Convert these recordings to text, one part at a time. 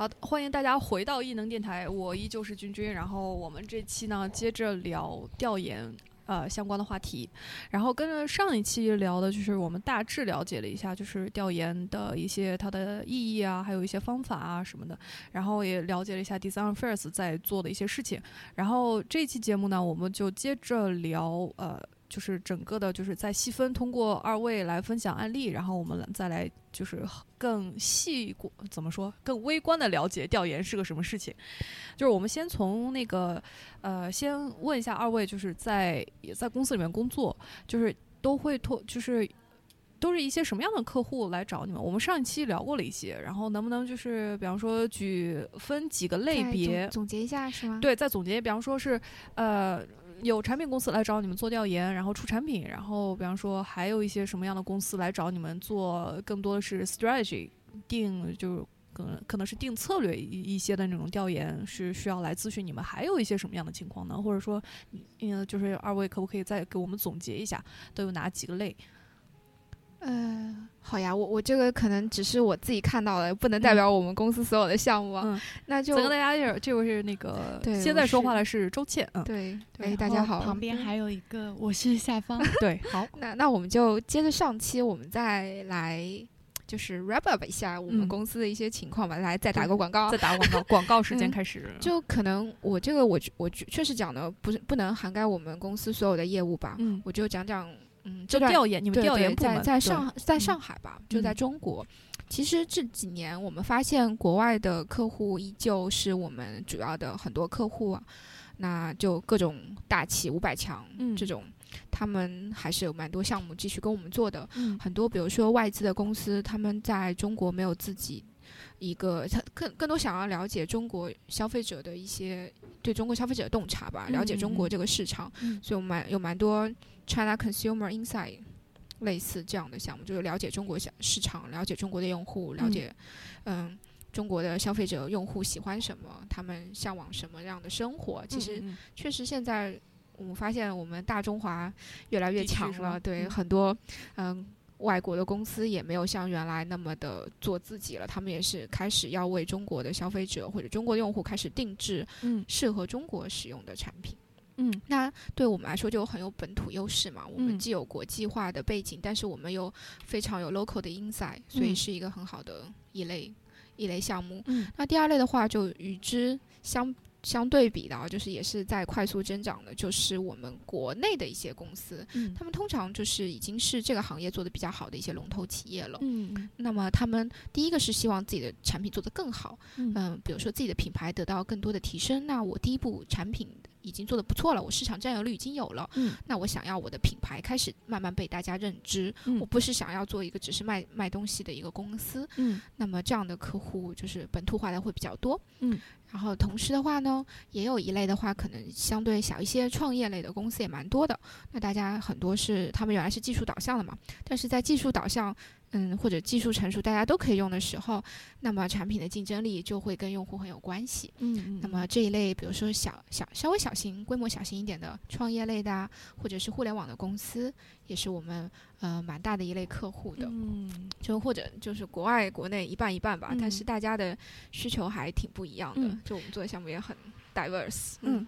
好，欢迎大家回到异能电台，我依旧是君君。然后我们这期呢，接着聊调研呃相关的话题。然后跟着上一期聊的，就是我们大致了解了一下，就是调研的一些它的意义啊，还有一些方法啊什么的。然后也了解了一下 Design First 在做的一些事情。然后这期节目呢，我们就接着聊呃。就是整个的，就是在细分，通过二位来分享案例，然后我们再来就是更细过怎么说，更微观的了解调研是个什么事情。就是我们先从那个呃，先问一下二位，就是在也在公司里面工作，就是都会托，就是都是一些什么样的客户来找你们？我们上一期聊过了一些，然后能不能就是比方说举分几个类别总结一下是吗？对，再总结，比方说是呃。有产品公司来找你们做调研，然后出产品，然后比方说还有一些什么样的公司来找你们做，更多的是 strategy 定，就可能可能是定策略一一些的那种调研，是需要来咨询你们。还有一些什么样的情况呢？或者说，嗯，就是二位可不可以再给我们总结一下，都有哪几个类？呃，好呀，我我这个可能只是我自己看到的，不能代表我们公司所有的项目啊。那就跟大家这这位是那个现在说话的是周倩，嗯，对，哎，大家好，旁边还有一个我是夏芳，对，好，那那我们就接着上期，我们再来就是 wrap up 一下我们公司的一些情况吧，来再打个广告，再打个广告，广告时间开始。就可能我这个我我确实讲的不是不能涵盖我们公司所有的业务吧，嗯，我就讲讲。嗯，就调研，你们调研在在上在上海吧，就在中国。其实这几年我们发现，国外的客户依旧是我们主要的很多客户啊。那就各种大企五百强这种，他们还是有蛮多项目继续跟我们做的。很多比如说外资的公司，他们在中国没有自己一个，他更更多想要了解中国消费者的一些对中国消费者的洞察吧，了解中国这个市场，所以我们蛮有蛮多。China Consumer Insight 类似这样的项目，就是了解中国小市场，了解中国的用户，了解嗯中国的消费者用户喜欢什么，他们向往什么样的生活。其实确实现在我们发现，我们大中华越来越强了。对很多嗯外国的公司也没有像原来那么的做自己了，他们也是开始要为中国的消费者或者中国用户开始定制适合中国使用的产品。嗯，那对我们来说就很有本土优势嘛。我们既有国际化的背景，但是我们又非常有 local 的 insight，所以是一个很好的一类一类项目。嗯，那第二类的话，就与之相相对比的啊，就是也是在快速增长的，就是我们国内的一些公司。嗯，他们通常就是已经是这个行业做的比较好的一些龙头企业了。嗯，那么他们第一个是希望自己的产品做得更好。嗯，比如说自己的品牌得到更多的提升。那我第一步产品。已经做得不错了，我市场占有率已经有了。嗯，那我想要我的品牌开始慢慢被大家认知。嗯，我不是想要做一个只是卖卖东西的一个公司。嗯，那么这样的客户就是本土化的会比较多。嗯，然后同时的话呢，也有一类的话，可能相对小一些，创业类的公司也蛮多的。那大家很多是他们原来是技术导向的嘛，但是在技术导向。嗯，或者技术成熟，大家都可以用的时候，那么产品的竞争力就会跟用户很有关系。嗯，那么这一类，比如说小小稍微小型、规模小型一点的创业类的啊，或者是互联网的公司，也是我们呃蛮大的一类客户的。嗯，就或者就是国外、国内一半一半吧，但是大家的需求还挺不一样的。就我们做的项目也很 diverse。嗯。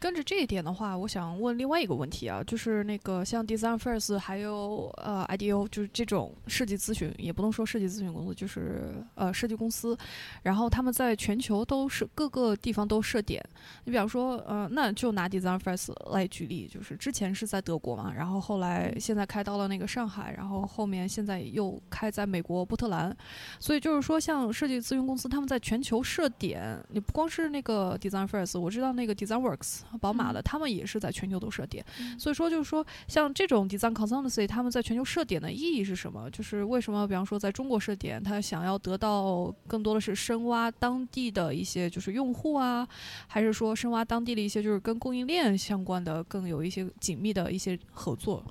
跟着这一点的话，我想问另外一个问题啊，就是那个像 Design First 还有呃 IDEO，就是这种设计咨询，也不能说设计咨询公司，就是呃设计公司，然后他们在全球都是各个地方都设点。你比方说，呃，那就拿 Design First 来举例，就是之前是在德国嘛，然后后来现在开到了那个上海，然后后面现在又开在美国波特兰，所以就是说，像设计咨询公司，他们在全球设点，你不光是那个 Design First，我知道那个 Design Works。宝马的，他们也是在全球都设点，所以说就是说，像这种 design consultancy，他们在全球设点的意义是什么？就是为什么，比方说在中国设点，他想要得到更多的是深挖当地的一些就是用户啊，还是说深挖当地的一些就是跟供应链相关的更有一些紧密的一些合作？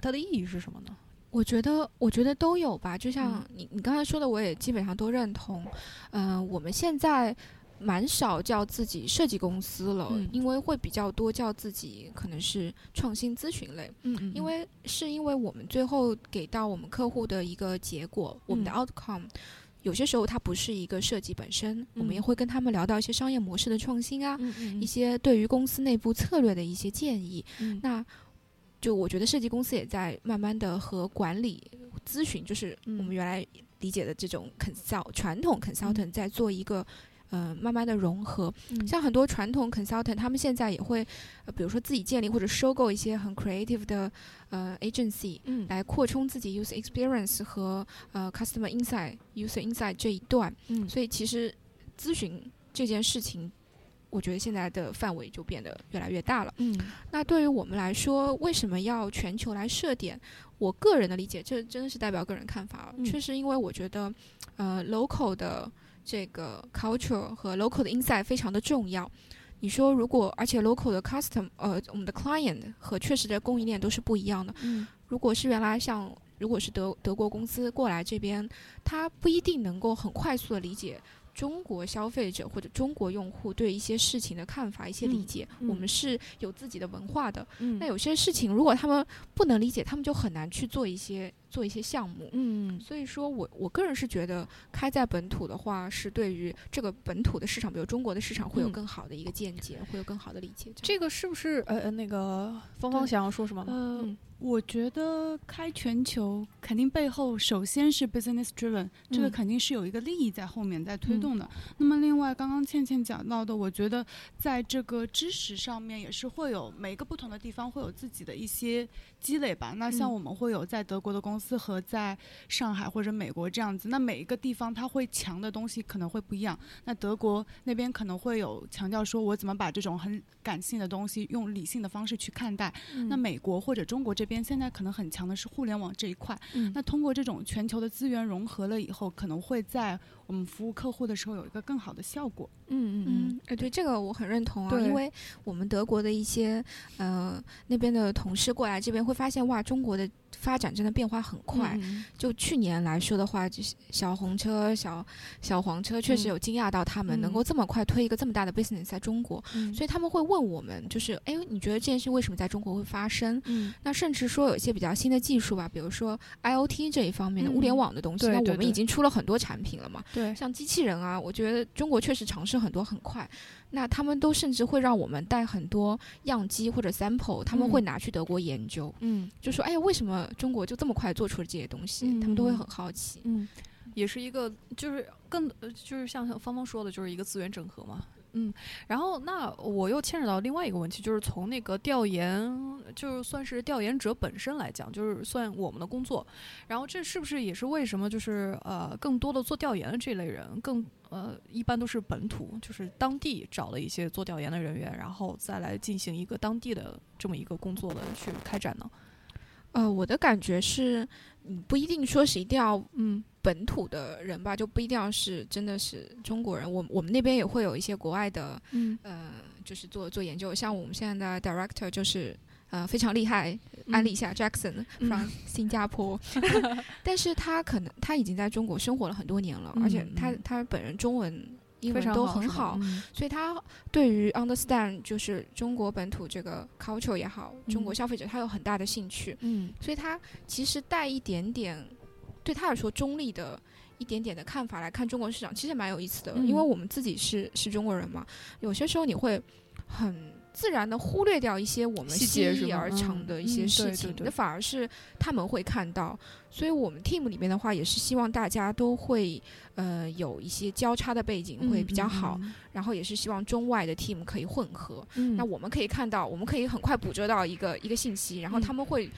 它的意义是什么呢？我觉得，我觉得都有吧。就像你你刚才说的，我也基本上都认同。嗯，我们现在。蛮少叫自己设计公司了，因为会比较多叫自己可能是创新咨询类。嗯嗯，因为是因为我们最后给到我们客户的一个结果，我们的 outcome 有些时候它不是一个设计本身，我们嗯也会跟他们聊到一些商业模式的创新啊，嗯嗯一些对于公司内部策略的一些建议。嗯那就我觉得设计公司也在慢慢的和管理咨询，就是我们嗯原来理解的这种 consult 传统 consultant 在做一个。呃，慢慢的融合，嗯像很多传统 consultant，他们现在也会，呃，比如说自己建立或者收购一些很 creative 的呃 agency，嗯来扩充自己 user experience 和呃 customer insight、user insight 这一段。嗯所以其实咨询这件事情，我觉得现在的范围就变得越来越大了。嗯那对于我们来说，为什么要全球来设点？我个人的理解，这真的是代表个人看法啊。嗯确实，因为我觉得，呃，local 的这个 culture 和 local 的 insight 非常的重要。你说，如果而且 local 的 custom，呃，我们的 client 和确实的供应链都是不一样的。嗯如果是原来像如果是德德国公司过来这边，他不一定能够很快速的理解中国消费者或者中国用户对一些事情的看法、一些理嗯解。嗯我们是有自己的文化的，嗯那有些事情如果他们不能理解，他们就很难去做一些做一些项目。嗯所以说我我个人是觉得开在本土的话，是对于这个本土的市场，比如中国的市场，会有嗯更好的一个见解，会有更好的理解。这个是不是呃呃那个芳芳想要说什么吗？呃嗯我觉得开全球肯定背后首先是 business driven，、这个嗯肯定是有一个利益在后面在推嗯动的。那么另外，刚刚倩倩讲到的，我觉得在这个知识上面也是会有每个不同的地方会有自己的一些积累吧。那像嗯我们会有在德国的公司和在上海或者美国这样子，那每一个地方它会强的东西可能会不一样。那德国那边可能会有强调说，我怎么把这种很感性的东西用理性的方式去看待。嗯那美国或者中国这边现在可能很强的是互联网这一块。嗯那通过这种全球的资源融合了以后，可能会在我们服务客户的时候有一个更好的效果。嗯嗯嗯，哎，对这个我很认同啊，因为我们德国的一些呃那边的同事过来这边会发现，哇，中国的发展真的变化很快。嗯就去年来说的话，就是小红车、小小黄车确实嗯有惊讶到他们、能够这么快推一个这么大的 business 在中国，嗯所以他们会问我们，就是哎，你觉得这件事为什么在中国会发生？嗯那甚至说有一些比较新的技术吧，比如说 IOT 这一方面的物联嗯网的东西，那我们已经出了很多产品了嘛。对像机器人啊，我觉得中国确实尝试很多很快。那他们都甚至会让我们带很多样机或者 sample，他们会嗯拿去德国研究，嗯就说哎呀，为什么中国就这么快做出了这些东西？他们都会很好奇。嗯，也是一个就是更呃就是像芳芳说的，就是一个资源整合嘛。嗯，然后那我又牵扯到另外一个问题，就是从那个调研，就是算是调研者本身来讲，就是算我们的工作。然后这是不是也是为什么就是呃更多的做调研的这类人，更呃一般都是本土，就是当地找了一些做调研的人员，然后再来进行一个当地的这么一个工作的去开展呢？呃，我的感觉是，你不一定说是一定要嗯本土的人吧，就不一定要是真的是中国人。我我们那边也会有一些国外的，嗯呃，就是做做研究，像我们现在的 director 就是。呃，非常厉害，安利一下 Jackson 嗯 from 新加坡，但是他可能他已经在中国生活了很多年了，而且他他本人中文、英非文都很好，嗯。所以他对于 understand 就是中国本土这个 culture 也好，中国嗯。消费者他有很大的兴趣，嗯。所以他其实带一点点对他来说中立的一点点的看法来看中国市场，其实蛮有意思的。嗯因为我们自己是是中国人嘛，有些时候你会很自然的忽略掉一些我们细习以节是吗？而常嗯的一些嗯事情，那反而是他们会看到。所以我们 team 里面的话，也是希望大家都会呃有一些交叉的背景会比较好，然后也是希望中外的 team 可以混合。嗯，那我们可以看到，我们可以很快捕捉到一个一个信息，然后嗯他们会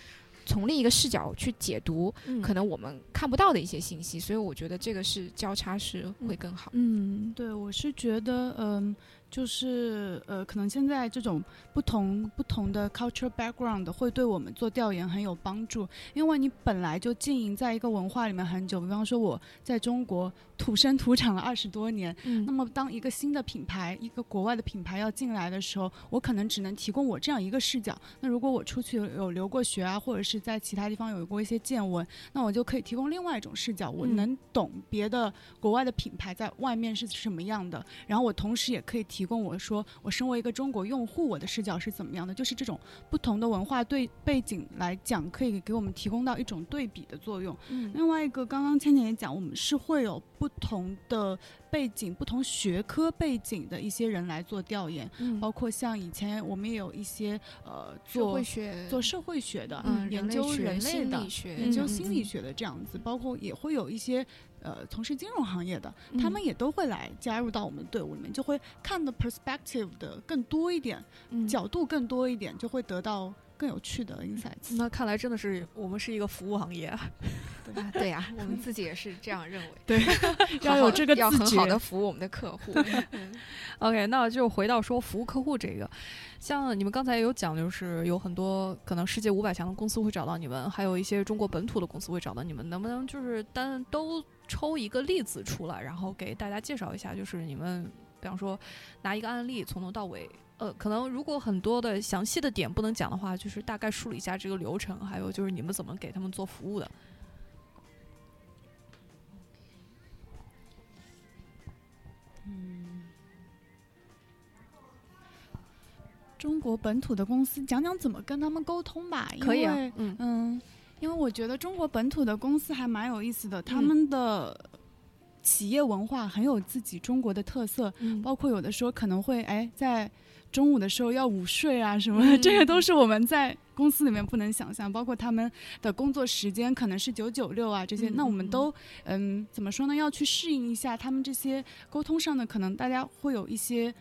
从另一个视角去解读嗯可能我们看不到的一些信息，所以我觉得这个是交叉是会更好。嗯对，我是觉得，嗯、就是呃，可能现在这种不同不同的 cultural background 会对我们做调研很有帮助，因为你本来就经营在一个文化里面很久，比方说我在中国土生土长了二十多年，那嗯么当一个新的品牌，一个国外的品牌要进来的时候，我可能只能提供我这样一个视角。那如果我出去有有留过学啊，或者是在其他地方有过一些见闻，那我就可以提供另外一种视角，我嗯。能懂别的国外的品牌在外面是什么样的，然后我同时也可以提提供我说我身为一个中国用户，我的视角是怎么样的，就是这种不同的文化对背景来讲，可以给我们提供到一种对比的作用。嗯。另外一个，刚刚倩倩也讲，我们是会有不同的背景、不同学科背景的一些人来做调研，嗯。包括像以前我们也有一些呃社做做社会学的，嗯研究人类的研究嗯。心理学的这样子，包括也会有一些呃从事金融行业的，他们也都会来加入到我们的队伍里面，就会看的 perspective 的更多一点，嗯角度更多一点，就会得到更有趣的 insights。那看来真的是我们是一个服务行业啊。啊，对呀、我们自己也是这样认为。对，要有这个要自觉很好的服务我们的客户。OK，那就回到说服务客户这个，像你们刚才有讲，就是有很多可能世界五百强的公司会找到你们，还有一些中国本土的公司会找到你们，能不能就是单都抽一个例子出来，然后给大家介绍一下，就是你们比方说拿一个案例从头到尾。呃，可能如果很多的详细的点不能讲的话，就是大概梳理一下这个流程，还有就是你们怎么给他们做服务的。嗯中国本土的公司讲讲怎么跟他们沟通吧，可以啊嗯嗯，因为我觉得中国本土的公司还蛮有意思的，他嗯们的企业文化很有自己中国的特色，嗯包括有的时候可能会哎在中午的时候要午睡啊什么的，嗯这些都是我们在公司里面不能想象。包括他们的工作时间可能是九九六啊这些，嗯那我们都嗯怎么说呢？要去适应一下他们这些沟通上的，可能大家会有一些。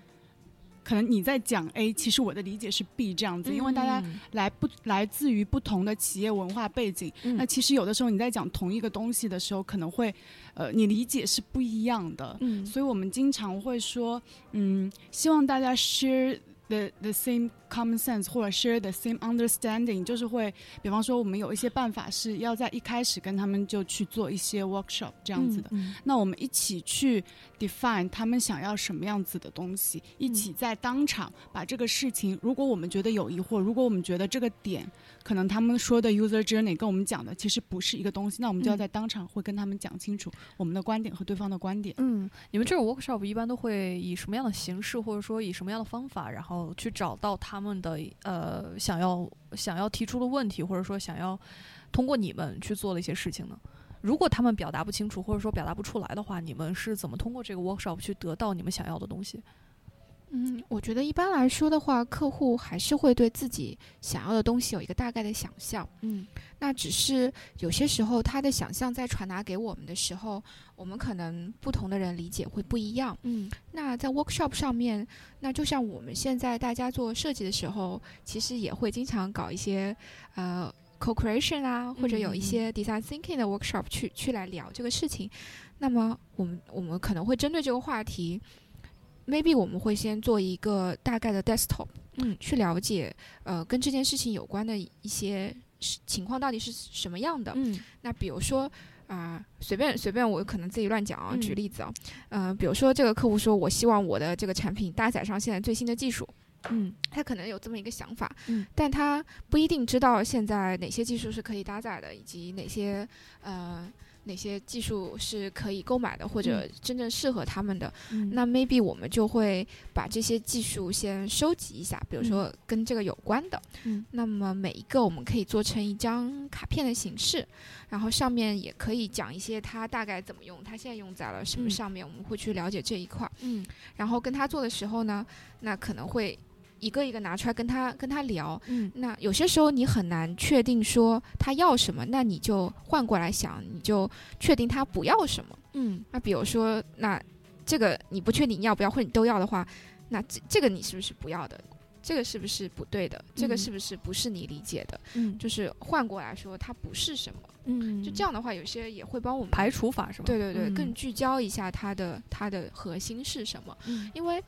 可能你在讲 A，其实我的理解是 B 这样子，因为大家嗯来不来自于不同的企业文化背景，嗯。那其实有的时候你在讲同一个东西的时候，可能会，呃，你理解是不一样的。嗯。所以我们经常会说，嗯，希望大家 share the the same common sense 或者 share the same understanding，就是会，比方说我们有一些办法是要在一开始跟他们就去做一些 workshop 这样子的。嗯那我们一起去 define 他们想要什么样子的东西，一起在当场把这个事情，如果我们觉得有疑惑，如果我们觉得这个点可能他们说的 user journey 跟我们讲的其实不是一个东西，那我们就要嗯在当场会跟他们讲清楚我们的观点和对方的观点。嗯，你们这种 workshop 一般都会以什么样的形式，或者说以什么样的方法，然后去找到他他们的呃想要想要提出的问题，或者说想要通过你们去做的一些事情呢？如果他们表达不清楚，或者说表达不出来的话，你们是怎么通过这个 workshop 去得到你们想要的东西？嗯，我觉得一般来说的话，客户还是会对自己想要的东西有一个大概的想象。嗯那只是有些时候他的想象在传达给我们的时候，我们可能不同的人理解会不一样。嗯那在 workshop 上面，那就像我们现在大家做设计的时候，其实也会经常搞一些呃 co-creation 啊，或者有一些 design thinking 的 workshop 去去来聊这个事情。那么我们我们可能会针对这个话题，maybe 我们会先做一个大概的 desktop，嗯。去了解呃跟这件事情有关的一些事情况到底是什么样的。嗯。那比如说啊、随便随便，我可能自己乱讲啊，嗯。举例子啊，嗯、比如说这个客户说，我希望我的这个产品搭载上现在最新的技术，嗯。他可能有这么一个想法，嗯，但他不一定知道现在哪些技术是可以搭载的，以及哪些呃哪些技术是可以购买的，或者真正适合他们的。嗯那 maybe 我们就会把这些技术先收集一下，比如说跟这个有关的。嗯那么每一个我们可以做成一张卡片的形式，然后上面也可以讲一些它大概怎么用，它现在用在了什么嗯上面，我们会去了解这一块儿。嗯然后跟他做的时候呢，那可能会一个一个拿出来跟他跟他聊。嗯那有些时候你很难确定说他要什么，那你就换过来想，你就确定他不要什么。嗯那比如说，那这个你不确定要不要，或者你都要的话，那这这个你是不是不要的？这个是不是不对的？这个嗯是不是不是你理解的？嗯就是换过来说，它不是什么。嗯，就这样的话，有些也会帮我们排除法是吧？对对对，嗯更聚焦一下它的它的核心是什么。嗯因为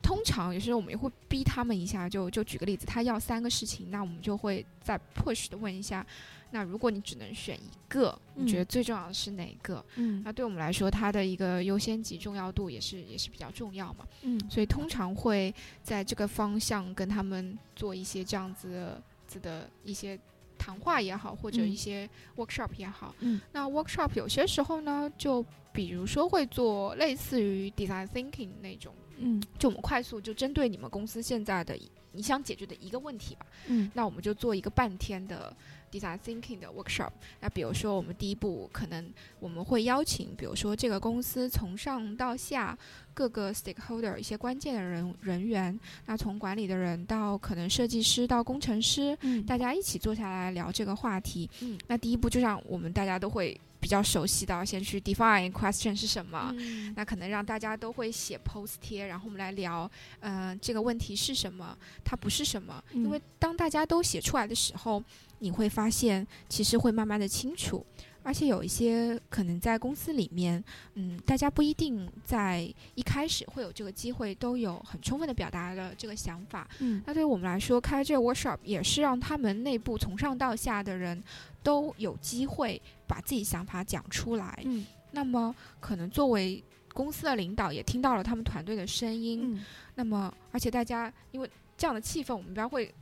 通常有时候我们也会逼他们一下，就就举个例子，他要三个事情，那我们就会再 push 的问一下，那如果你只能选一个，你觉嗯。得最重要的是哪个？嗯。那对我们来说，它的一个优先级重要度也是也是比较重要嘛，嗯。所以通常会在这个方向跟他们做一些这样子的子的一些。谈话也好，或者嗯。一些 workshop 也好，嗯。那 workshop 有些时候呢，就比如说会做类似于 design thinking 那种，嗯就我们快速就针对你们公司现在的你想解决的一个问题吧，嗯那我们就做一个半天的 design thinking 的 workshop。那比如说我们第一步可能我们会邀请，比如说这个公司从上到下各个 stakeholder 一些关键的人人员，那从管理的人到可能设计师到工程师，嗯大家一起坐下来聊这个话题。嗯那第一步就像我们大家都会比较熟悉的，先去 define question 是什么。嗯那可能让大家都会写 post 贴，然后我们来聊，嗯、这个问题是什么，它不是什么。因为当大家都写出来的时候，你会发现其实会慢慢的清楚，而且有一些可能在公司里面，嗯，大家不一定在一开始会有这个机会，都有很充分的表达了这个想法。嗯那对于我们来说，开这个 workshop 也是让他们内部从上到下的人都有机会把自己想法讲出来。嗯那么，可能作为公司的领导也听到了他们团队的声音。嗯那么，而且大家因为这样的气氛，我们一般会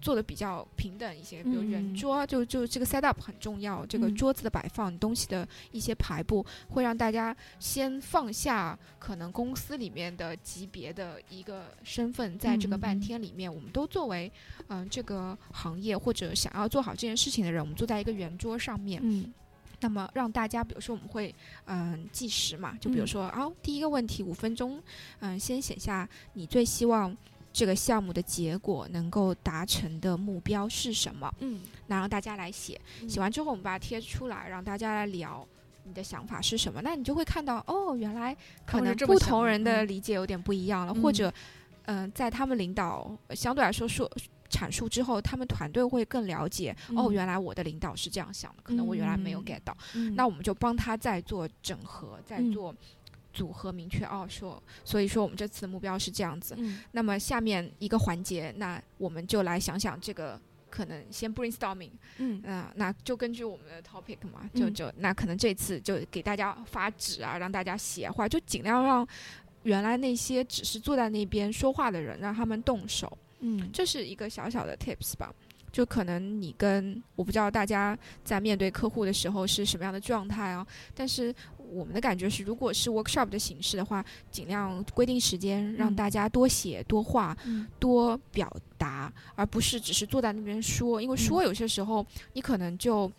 做的比较平等一些，比如圆嗯桌，就就这个 set up 很重要，这个嗯。桌子的摆放、东西的一些排布，会让大家先放下可能公司里面的级别的一个身份，在这个半天里面，我们都作为嗯、这个行业或者想要做好这件事情的人，我们坐在一个圆桌上面，嗯。那么让大家，比如说我们会嗯、计时嘛，就比如嗯。说啊、第一个问题五分钟，嗯、先写下你最希望这个项目的结果能够达成的目标是什么，嗯。那让大家来写，写完之后我们把它贴出来，让大家来聊。你的想法是什么？那你就会看到，哦，原来可能不同人的嗯。理解有点不一样了，或嗯者，嗯、在他们领导呃相对来说说阐述之后，他们团队会更了解，哦，嗯。原来我的领导是这样想的，可能我原来没有嗯。get 到。嗯。那我们就帮他再做整合，再嗯。做组合明确哦，说，所以说我们这次的目标是这样子。嗯那么下面一个环节，那我们就来想想这个。可能先 brainstorming，嗯嗯、那就根据我们的 topic 嘛，就嗯就那可能这次就给大家发纸啊，让大家写画，就尽量让原来那些只是坐在那边说话的人，让他们动手。嗯这是一个小小的 tips 吧。就可能你跟我不知道大家在面对客户的时候是什么样的状态啊，但是我们的感觉是，如果是 workshop 的形式的话，尽量规定时间，让嗯。大家多写多画、嗯。多表达，而不是只是坐在那边说，因为说有些时候你可能就。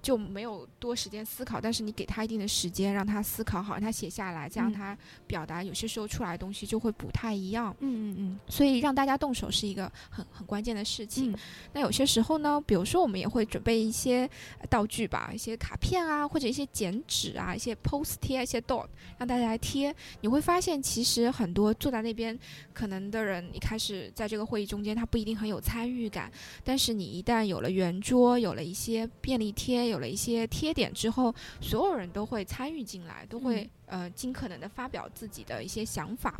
就没有多时间思考，但是你给他一定的时间，让他思考好，让他写下来，再让嗯他表达。有些时候出来的东西就会不太一样。嗯嗯嗯所以让大家动手是一个很很关键的事情。嗯那有些时候呢，比如说我们也会准备一些呃道具吧，一些卡片啊，或者一些剪纸啊，一些 post 贴，一些 dot，让大家来贴。你会发现，其实很多坐在那边可能的人，一开始在这个会议中间，他不一定很有参与感，但是你一旦有了圆桌，有了一些便利贴，有了一些贴点之后，所有人都会参与进来，都会、呃尽可能的发表自己的一些想法。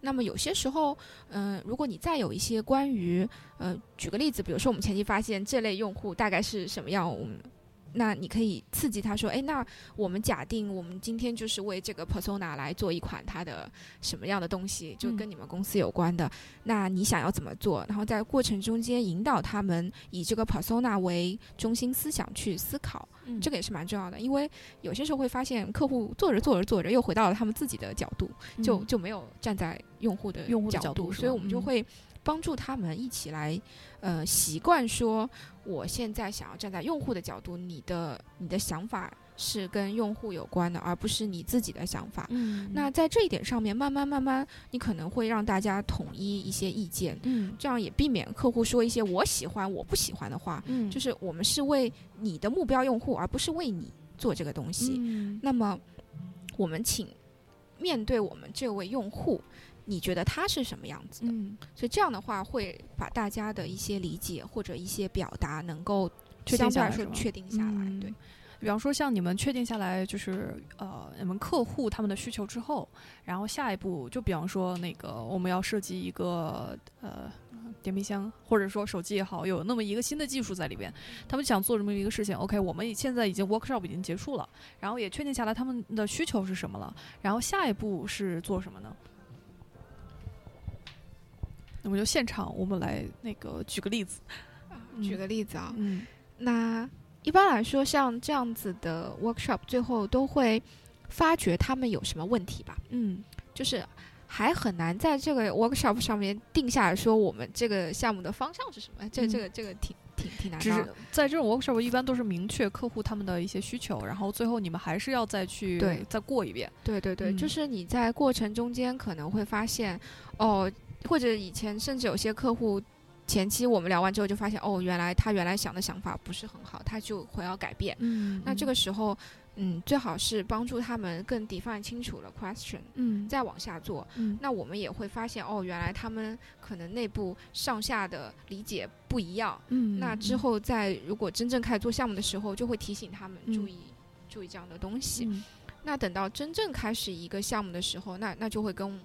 那么有些时候，嗯、如果你再有一些关于，呃，举个例子，比如说我们前期发现这类用户大概是什么样，我们。那你可以刺激他说，哎，那我们假定我们今天就是为这个 persona 来做一款它的什么样的东西，就跟你们公司有关的。那你想要怎么做？然后在过程中间引导他们以这个 persona 为中心思想去思考，嗯这个也是蛮重要的。因为有些时候会发现客户做着做着做着又回到了他们自己的角度，就嗯就没有站在用户的用户的角角度所以我们就嗯会帮助他们一起来，呃，习惯说，我现在想要站在用户的角度，你的你的想法是跟用户有关的，而不是你自己的想法。嗯那在这一点上面，慢慢慢慢，你可能会让大家统一一些意见，嗯这样也避免客户说一些我喜欢我不喜欢的话。嗯就是我们是为你的目标用户，而不是为你做这个东西。嗯那么，我们请面对我们这位用户，你觉得他是什么样子的？嗯所以这样的话，会把大家的一些理解或者一些表达能够确定相对来说确定下来。嗯对，比方说，像你们确定下来，就是呃，你们客户他们的需求之后，然后下一步就比方说，那个我们要设计一个呃电冰箱，或者说手机也好，有那么一个新的技术在里边，他们想做这么一个事情。OK，我们现在已经 workshop 已经结束了，然后也确定下来他们的需求是什么了，然后下一步是做什么呢？那么就现场我们来那个举个例子，举个例子啊，嗯。那一般来说，像这样子的 workshop 最后都会发觉他们有什么问题吧。嗯。就是还很难在这个 workshop 上面定下来说我们这个项目的方向是什么，这嗯。这个这个挺挺挺难只是的。在这种 workshop 一般都是明确客户他们的一些需求，然后最后你们还是要再去对。再过一遍。对对对，就嗯。是你在过程中间可能会发现，哦，或者以前甚至有些客户。前期我们聊完之后就发现，哦，原来他原来想的想法不是很好，他就会要改变。嗯那这个时候，嗯，最好是帮助他们更 define 清楚了 question，嗯再往下做。嗯那我们也会发现，哦，原来他们可能内部上下的理解不一样。嗯那之后在如果真正开始做项目的时候，就会提醒他们嗯注意、注意这样的东西。嗯那等到真正开始一个项目的时候，那那就会跟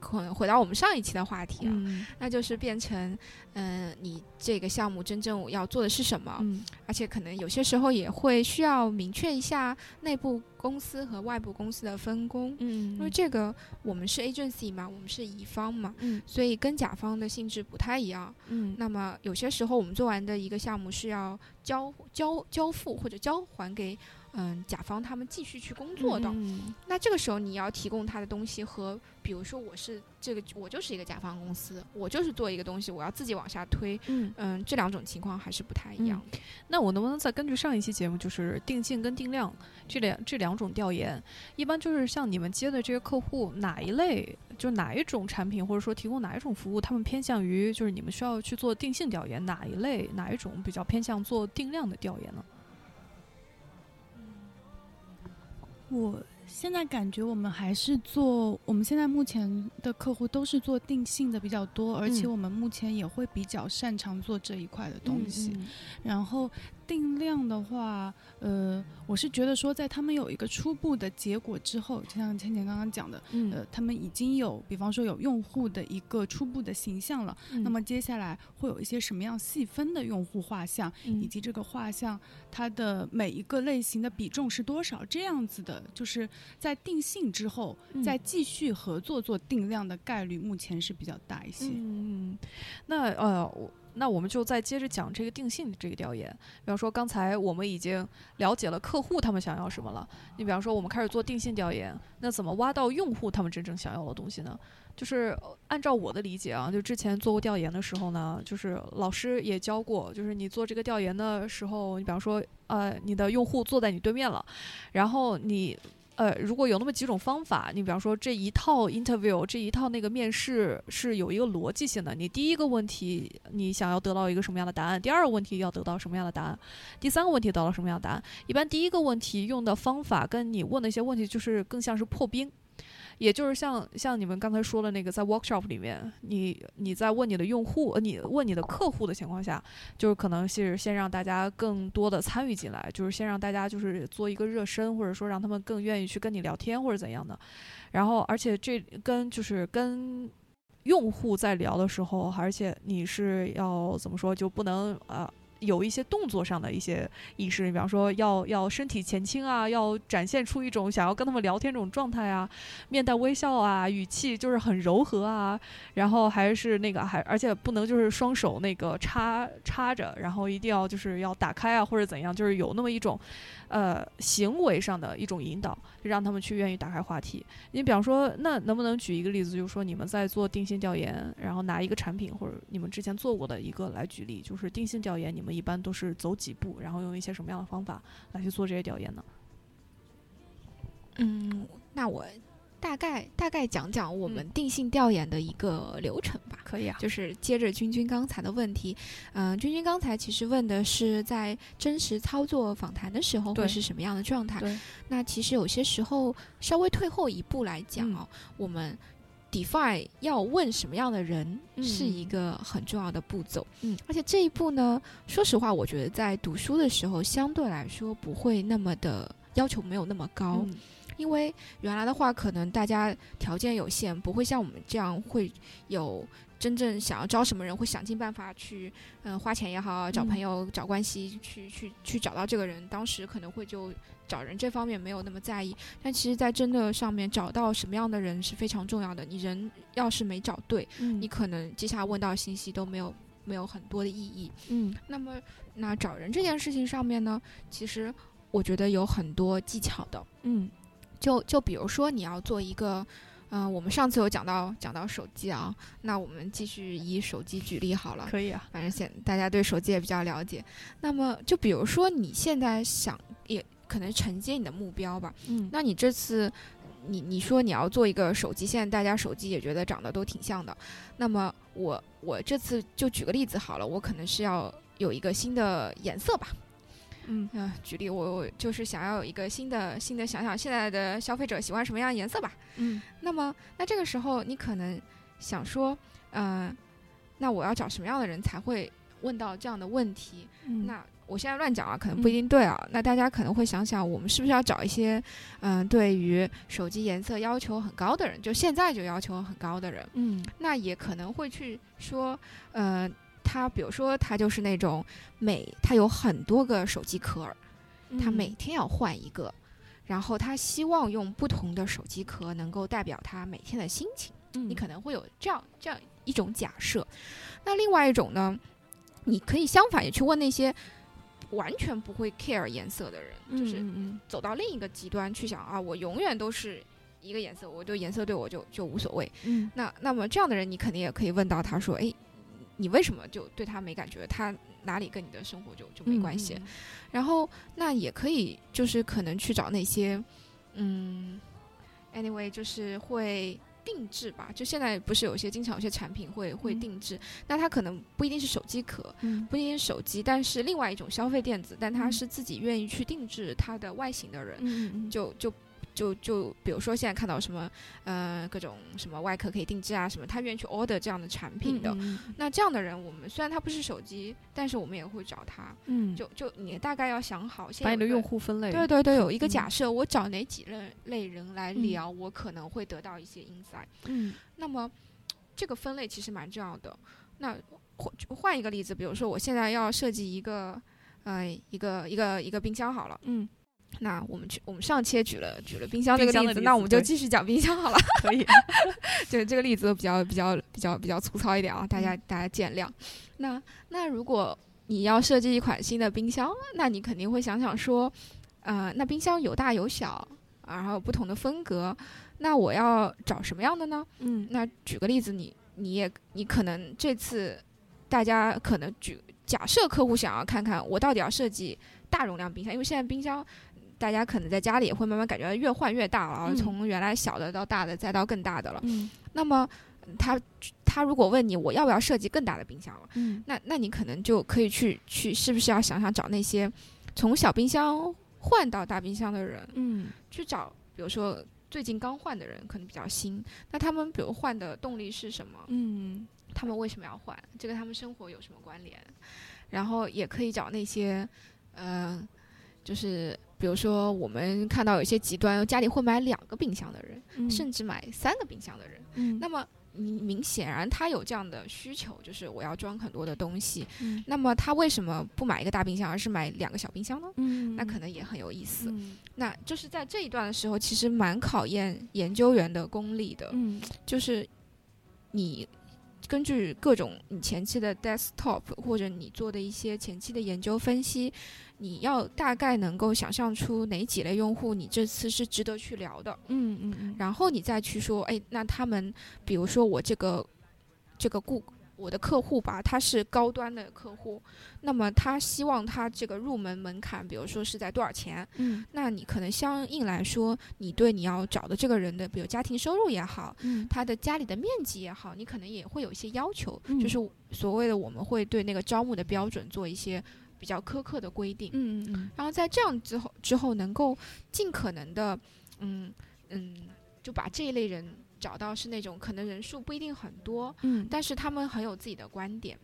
可能回到我们上一期的话题啊，嗯那就是变成，嗯、你这个项目真正要做的是什么，嗯而且可能有些时候也会需要明确一下内部公司和外部公司的分工。嗯因为这个我们是 agency 嘛，我们是乙方嘛，嗯所以跟甲方的性质不太一样。嗯那么有些时候我们做完的一个项目是要交交交付或者交还给嗯甲方他们继续去工作的。嗯那这个时候你要提供他的东西和，比如说我是这个我就是一个甲方公司，我就是做一个东西，我要自己往下推。嗯。嗯，这两种情况还是不太一样的。那我能不能再根据上一期节目，就是定性跟定量这两这两种调研，一般就是像你们接的这些客户哪一类，就哪一种产品或者说提供哪一种服务，他们偏向于就是你们需要去做定性调研，哪一类哪一种比较偏向做定量的调研呢？我现在感觉我们还是做，我们现在目前的客户都是做定性的比较多，而且嗯我们目前也会比较擅长做这一块的东西。嗯然后定量的话，呃，我是觉得说，在他们有一个初步的结果之后，就像倩倩刚刚讲的，嗯。呃，他们已经有，比方说有用户的一个初步的形象了，嗯。那么接下来会有一些什么样细分的用户画像，以嗯及这个画像它的每一个类型的比重是多少，这样子的，就是在定性之后，嗯。再继续合作做定量的概率，目前是比较大一些。嗯，那呃，我那我们就再接着讲这个定性这个调研。比方说，刚才我们已经了解了客户他们想要什么了。你比方说，我们开始做定性调研，那怎么挖到用户他们真正想要的东西呢？就是按照我的理解啊，就之前做过调研的时候呢，就是老师也教过，就是你做这个调研的时候，你比方说，呃，你的用户坐在你对面了，然后你呃，如果有那么几种方法，你比方说这一套 interview 这一套那个面试是有一个逻辑性的。你第一个问题你想要得到一个什么样的答案，第二个问题要得到什么样的答案，第三个问题得到什么样的答案。一般第一个问题用的方法跟你问的一些问题就是更像是破冰。也就是像像你们刚才说的那个，在 workshop 里面，你你在问你的用户，你问你的客户的情况下，就是可能是先让大家更多的参与进来，就是先让大家就是做一个热身，或者说让他们更愿意去跟你聊天或者怎样的。然后，而且这跟就是跟用户在聊的时候，而且你是要怎么说，就不能呃。有一些动作上的一些意识，比方说要要身体前倾啊，要展现出一种想要跟他们聊天这种状态啊，面带微笑啊，语气就是很柔和啊，然后还是那个还而且不能就是双手那个插插着，然后一定要就是要打开啊或者怎样，就是有那么一种呃行为上的一种引导，就让他们去愿意打开话题。你比方说，那能不能举一个例子，就是说你们在做定性调研，然后拿一个产品或者你们之前做过的一个来举例，就是定性调研，你们一般都是走几步，然后用一些什么样的方法来去做这些调研呢？嗯，那我大概大概讲讲我们嗯定性调研的一个流程吧。可以啊，就是接着君君刚才的问题，嗯、君君刚才其实问的是在真实操作访谈的时候会是什么样的状态。那其实有些时候稍微退后一步来讲我们 define 要问什么样的人嗯是一个很重要的步骤。嗯，而且这一步呢，说实话，我觉得在读书的时候相对来说不会那么的要求没有那么高。嗯因为原来的话，可能大家条件有限，不会像我们这样会有真正想要招什么人，会想尽办法去，嗯、花钱也好，找嗯朋友、找关系，去去去找到这个人。当时可能会就找人这方面没有那么在意，但其实，在真的上面找到什么样的人是非常重要的。你人要是没找对，嗯你可能接下来问到信息都没有没有很多的意义。嗯那么，那找人这件事情上面呢，其实我觉得有很多技巧的。嗯就就比如说你要做一个，嗯、我们上次有讲到讲到手机啊，那我们继续以手机举例好了。可以啊，反正现大家对手机也比较了解。那么就比如说你现在想也可能承接你的目标吧，嗯那你这次你你说你要做一个手机，现在大家手机也觉得长得都挺像的。那么我我这次就举个例子好了，我可能是要有一个新的颜色吧。嗯嗯、举例我我就是想要有一个新的新的，想想现在的消费者喜欢什么样的颜色吧。嗯那么那这个时候你可能想说，嗯、那我要找什么样的人才会问到这样的问题？嗯那我现在乱讲啊，可能不一定对啊。那大家可能会想想，我们是不是要找一些，嗯、对于手机颜色要求很高的人，就现在就要求很高的人。嗯那也可能会去说，呃，他比如说他就是那种每他有很多个手机壳儿，他每天要换一个，然后他希望用不同的手机壳能够代表他每天的心情。你你可能会有这样这样一种假设。那另外一种呢，你可以相反也去问那些完全不会 care 颜色的人，就是嗯走到另一个极端去想啊，我永远都是一个颜色，我对颜色对我就就无所谓。嗯那那么这样的人，你肯定也可以问到他说，哎，你为什么就对他没感觉？他哪里跟你的生活就就没关系？然后那也可以就是可能去找那些，嗯，anyway，就是会定制吧。就现在不是有些经常有些产品会会嗯定制，那它可能不一定是手机壳，嗯不一定是手机，但是另外一种消费电子，但它嗯是自己愿意去定制它的外形的人，就就。就就比如说现在看到什么，呃，各种什么外壳可以定制啊，什么，他愿意去 order 这样的产品的，那这样的人，我们虽然他不是手机，但是我们也会找他。嗯。就就你大概要想好，把你的用户分类，对对对，有一个嗯。假设，我找哪几类类人来聊，我可能会得到一些 insight。嗯。那么这个分类其实蛮重要的。那换换一个例子，比如说我现在要设计一个呃一个一个一个冰箱好了，嗯那我们去我们上期也举了举了冰箱这个例子，那我们就继续讲冰箱好了。可以，就这个例子比较比较比较比较粗糙一点啊，大家嗯大家见谅。那那如果你要设计一款新的冰箱，那你肯定会想想说，呃，那冰箱有大有小，啊然后有不同的风格，那我要找什么样的呢？嗯那举个例子，你你也你可能这次大家可能举假设客户想要看看我到底要设计大容量冰箱，因为现在冰箱。大家可能在家里也会慢慢感觉越换越大了，嗯从原来小的到大的，再到更大的了。嗯那么他他如果问你我要不要设计更大的冰箱了，嗯那那你可能就可以去去是不是要想想找那些从小冰箱换到大冰箱的人，嗯去找比如说最近刚换的人可能比较新，那他们比如换的动力是什么？嗯他们为什么要换？这跟他们生活有什么关联？然后也可以找那些，呃，就是比如说我们看到有些极端，家里会买两个冰箱的人，嗯甚至买三个冰箱的人。嗯那么明明显然他有这样的需求，就是我要装很多的东西。嗯那么他为什么不买一个大冰箱，而是买两个小冰箱呢？嗯那可能也很有意思。嗯那就是在这一段的时候，其实蛮考验研究员的功力的，嗯就是你。根据各种你前期的 desktop 或者你做的一些前期的研究分析，你要大概能够想象出哪几类用户你这次是值得去聊的。嗯嗯嗯然后你再去说，哎，那他们，比如说我这个这个顾我的客户吧，他是高端的客户，那么他希望他这个入门门槛，比如说是在多少钱？嗯那你可能相应来说，你对你要找的这个人的，比如家庭收入也好，嗯他的家里的面积也好，你可能也会有一些要求，嗯就是所谓的我们会对那个招募的标准做一些比较苛刻的规定。嗯嗯然后在这样之后之后，能够尽可能的，嗯嗯，就把这一类人找到是那种可能人数不一定很多，嗯但是他们很有自己的观点。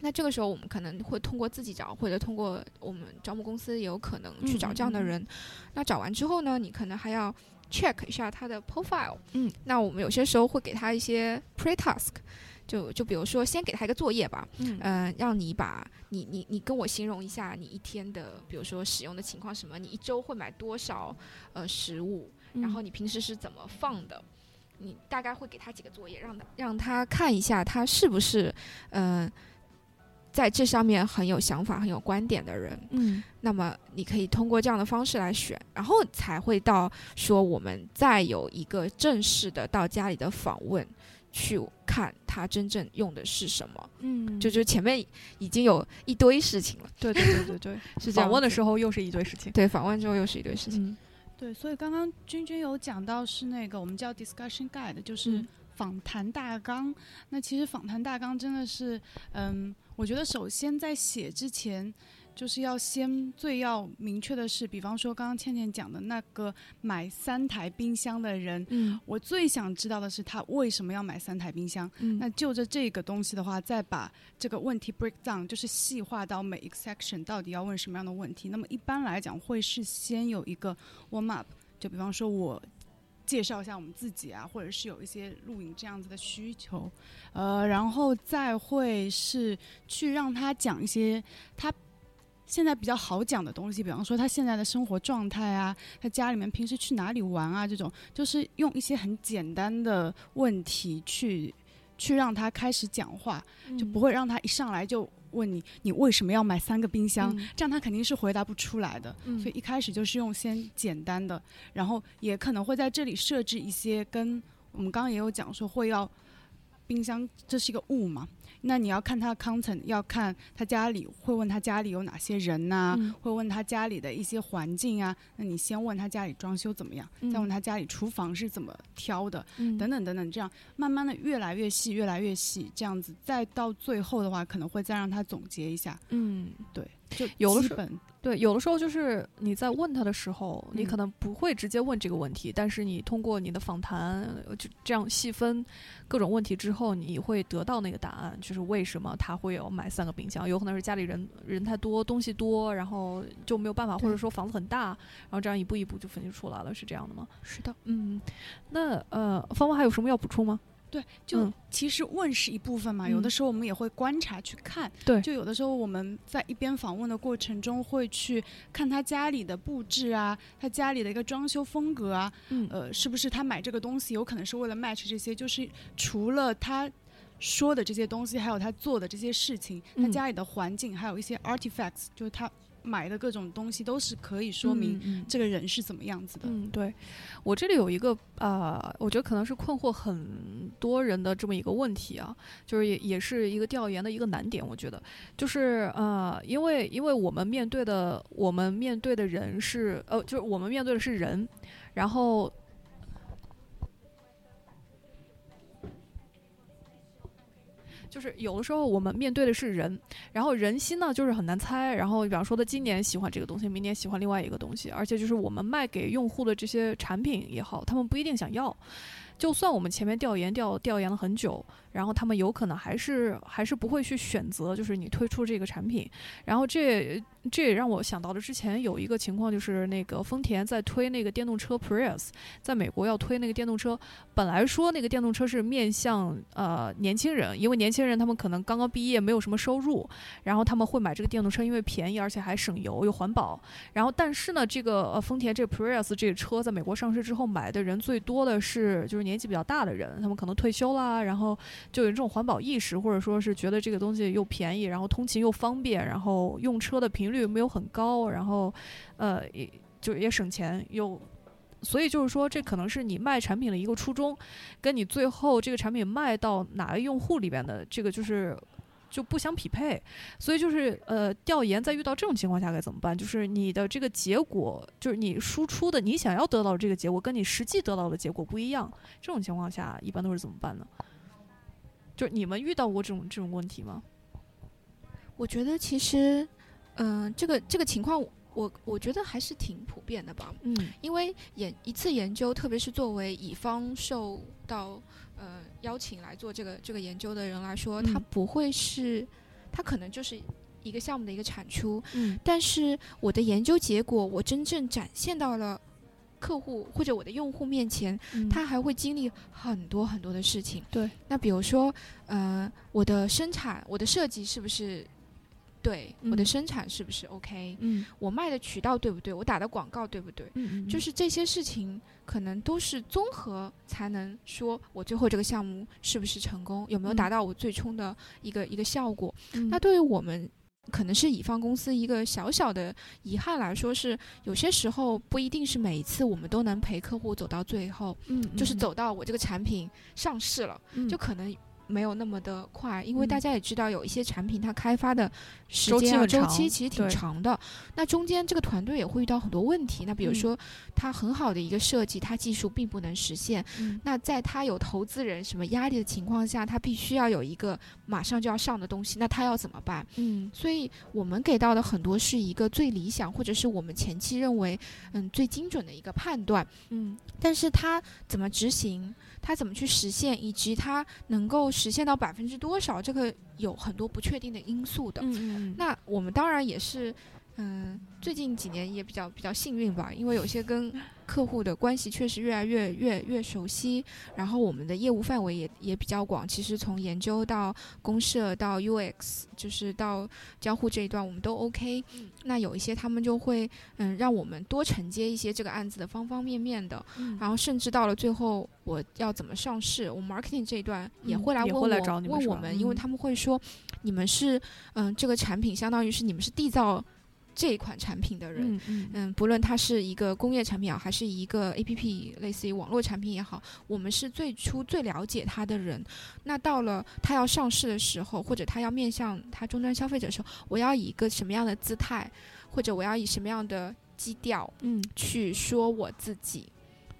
那这个时候，我们可能会通过自己找，或者通过我们招募公司也有可能去找这样的嗯嗯嗯人。那找完之后呢，你可能还要 check 一下他的 profile。嗯，那我们有些时候会给他一些 pre task，就就比如说先给他一个作业吧，嗯嗯，让你把你你你跟我形容一下你一天的，比如说使用的情况什么，你一周会买多少呃食物，然后你平时是怎么放的，你大概会给他几个作业，让他让他看一下他是不是嗯、呃在这上面很有想法、很有观点的人，嗯那么你可以通过这样的方式来选，然后才会到说我们再有一个正式的到家里的访问，去看他真正用的是什么。嗯，就就前面已经有一堆事情了，对对对对对，是这样访问的时候又是一堆事情。对，访问之后又是一堆事情。嗯对，所以刚刚君君有讲到是那个我们叫 discussion guide，就是嗯访谈大纲。那其实访谈大纲真的是，嗯，我觉得首先在写之前，就是要先最要明确的是，比方说刚刚倩倩讲的那个买三台冰箱的人，嗯我最想知道的是他为什么要买三台冰箱。嗯那就着这个东西的话，再把这个问题 break down，就是细化到每一个 section 到底要问什么样的问题。那么一般来讲，会是先有一个 warm up，就比方说我介绍一下我们自己啊，或者是有一些录影这样子的需求，呃，然后再会是去让他讲一些他。现在比较好讲的东西，比方说他现在的生活状态啊，他家里面平时去哪里玩啊，这种就是用一些很简单的问题去去让他开始讲话，就不会让他一上来就问你你为什么要买三个冰箱，嗯这样他肯定是回答不出来的。嗯所以一开始就是用先简单的，然后也可能会在这里设置一些跟我们刚刚也有讲说会要冰箱，这是一个物嘛。那你要看他的 content，要看他家里会问他家里有哪些人呐、嗯。会问他家里的一些环境啊。那你先问他家里装修怎么样，再问他家里厨房是怎么挑的，嗯。等等等等，这样慢慢的越来越细，越来越细，这样子，再到最后的话，可能会再让他总结一下，嗯，对，就有的时候对，有的时候就是你在问他的时候，你嗯可能不会直接问这个问题，但是你通过你的访谈，呃就这样细分各种问题之后，你会得到那个答案，就是为什么他会有买三个冰箱，有可能是家里人人太多，东西多，然后就没有办法，或者说房子很大，然后这样一步一步就分析出来了，是这样的吗？是的，嗯，那呃，芳芳还有什么要补充吗？对，就嗯。其实问是一部分嘛，有的嗯。时候我们也会观察去看，对。就有的时候我们在一边访问的过程中会去看他家里的布置啊，他家里的一个装修风格啊，嗯。呃，是不是他买这个东西有可能是为了 match 这些，就是除了他。说的这些东西，还有他做的这些事情，他嗯。家里的环境，还有一些 artifacts，就是他买的各种东西，都是可以说明这个人是怎么样子的。嗯，对，我这里有一个呃，我觉得可能是困惑很多人的这么一个问题啊，就是也也是一个调研的一个难点，我觉得就是呃，因为因为我们面对的我们面对的人是呃，就是我们面对的是人，然后。就是有的时候我们面对的是人，然后人心呢就是很难猜。然后比方说他今年喜欢这个东西，明年喜欢另外一个东西，而且就是我们卖给用户的这些产品也好，他们不一定想要。就算我们前面调研调调研了很久，然后他们有可能还是还是不会去选择，就是你推出这个产品。然后这这也让我想到了之前有一个情况，就是那个丰田在推那个电动车 Prius，在美国要推那个电动车，本来说那个电动车是面向呃年轻人，因为年轻人他们可能刚刚毕业没有什么收入，然后他们会买这个电动车，因为便宜而且还省油又环保。然后但是呢，这个丰田这 Prius 这个车在美国上市之后，买的人最多的是就是年纪比较大的人，他们可能退休啦，然后就有这种环保意识，或者说是觉得这个东西又便宜，然后通勤又方便，然后用车的频率没有很高，然后呃也就也省钱又。所以就是说，这可能是你卖产品的一个初衷，跟你最后这个产品卖到哪个用户里边的这个就是就不相匹配。所以就是呃，调研在遇到这种情况下该怎么办？就是你的这个结果，就是你输出的你想要得到的这个结果，跟你实际得到的结果不一样。这种情况下，一般都是怎么办呢？就是你们遇到过这种这种问题吗？我觉得其实，嗯、这个这个情况，我我觉得还是挺普遍的吧。嗯因为研一次研究，特别是作为乙方受到呃邀请来做这个这个研究的人来说，他嗯不会是，他可能就是一个项目的一个产出，嗯但是我的研究结果，我真正展现到了客户或者我的用户面前，嗯他还会经历很多很多的事情。对，那比如说，呃，我的生产、我的设计是不是对，我的生产是不是 OK？嗯我卖的渠道对不对？我打的广告对不对？嗯就是这些事情可能都是综合才能说我最后这个项目是不是成功，有没有达到我最终的一个一个效果。嗯那对于我们。可能是乙方公司一个小小的遗憾来说，是有些时候不一定是每一次我们都能陪客户走到最后，嗯就是走到我这个产品上市了，嗯。就可能没有那么的快，因为嗯大家也知道，有一些产品它开发的时间啊、周期周期其实挺长的。那中间这个团队也会遇到很多问题。那比如嗯说，它很好的一个设计，它技术并不能实现。嗯那在它有投资人什么压力的情况下，它必须要有一个马上就要上的东西，那它要怎么办？嗯所以我们给到的很多是一个最理想，或者是我们前期认为嗯最精准的一个判断。嗯但是它怎么执行，它怎么去实现，以及它能够实现到百分之多少，这个有很多不确定的因素的。嗯那我们当然也是，嗯，最近几年也比较比较幸运吧，因为有些跟客户的关系确实越来越越越熟悉，然后我们的业务范围也也比较广。其实从研究到公社到 UX，就是到交互这一段，我们都 OK。那有一些他们就会嗯让我们多承接一些这个案子的方方面面的，嗯。然后甚至到了最后我要怎么上市，我 marketing 这一段也嗯会来问我、问我们，因为嗯。他们会说你们是嗯这个产品相当于是你们是缔造这一款产品的人。嗯嗯嗯，不论它是一个工业产品也好，还是一个 A P P 类似于网络产品也好，我们是最初最了解它的人。那到了它要上市的时候，或者它要面向它终端消费者的时候，我要以一个什么样的姿态，或者我要以什么样的基调嗯去说我自己，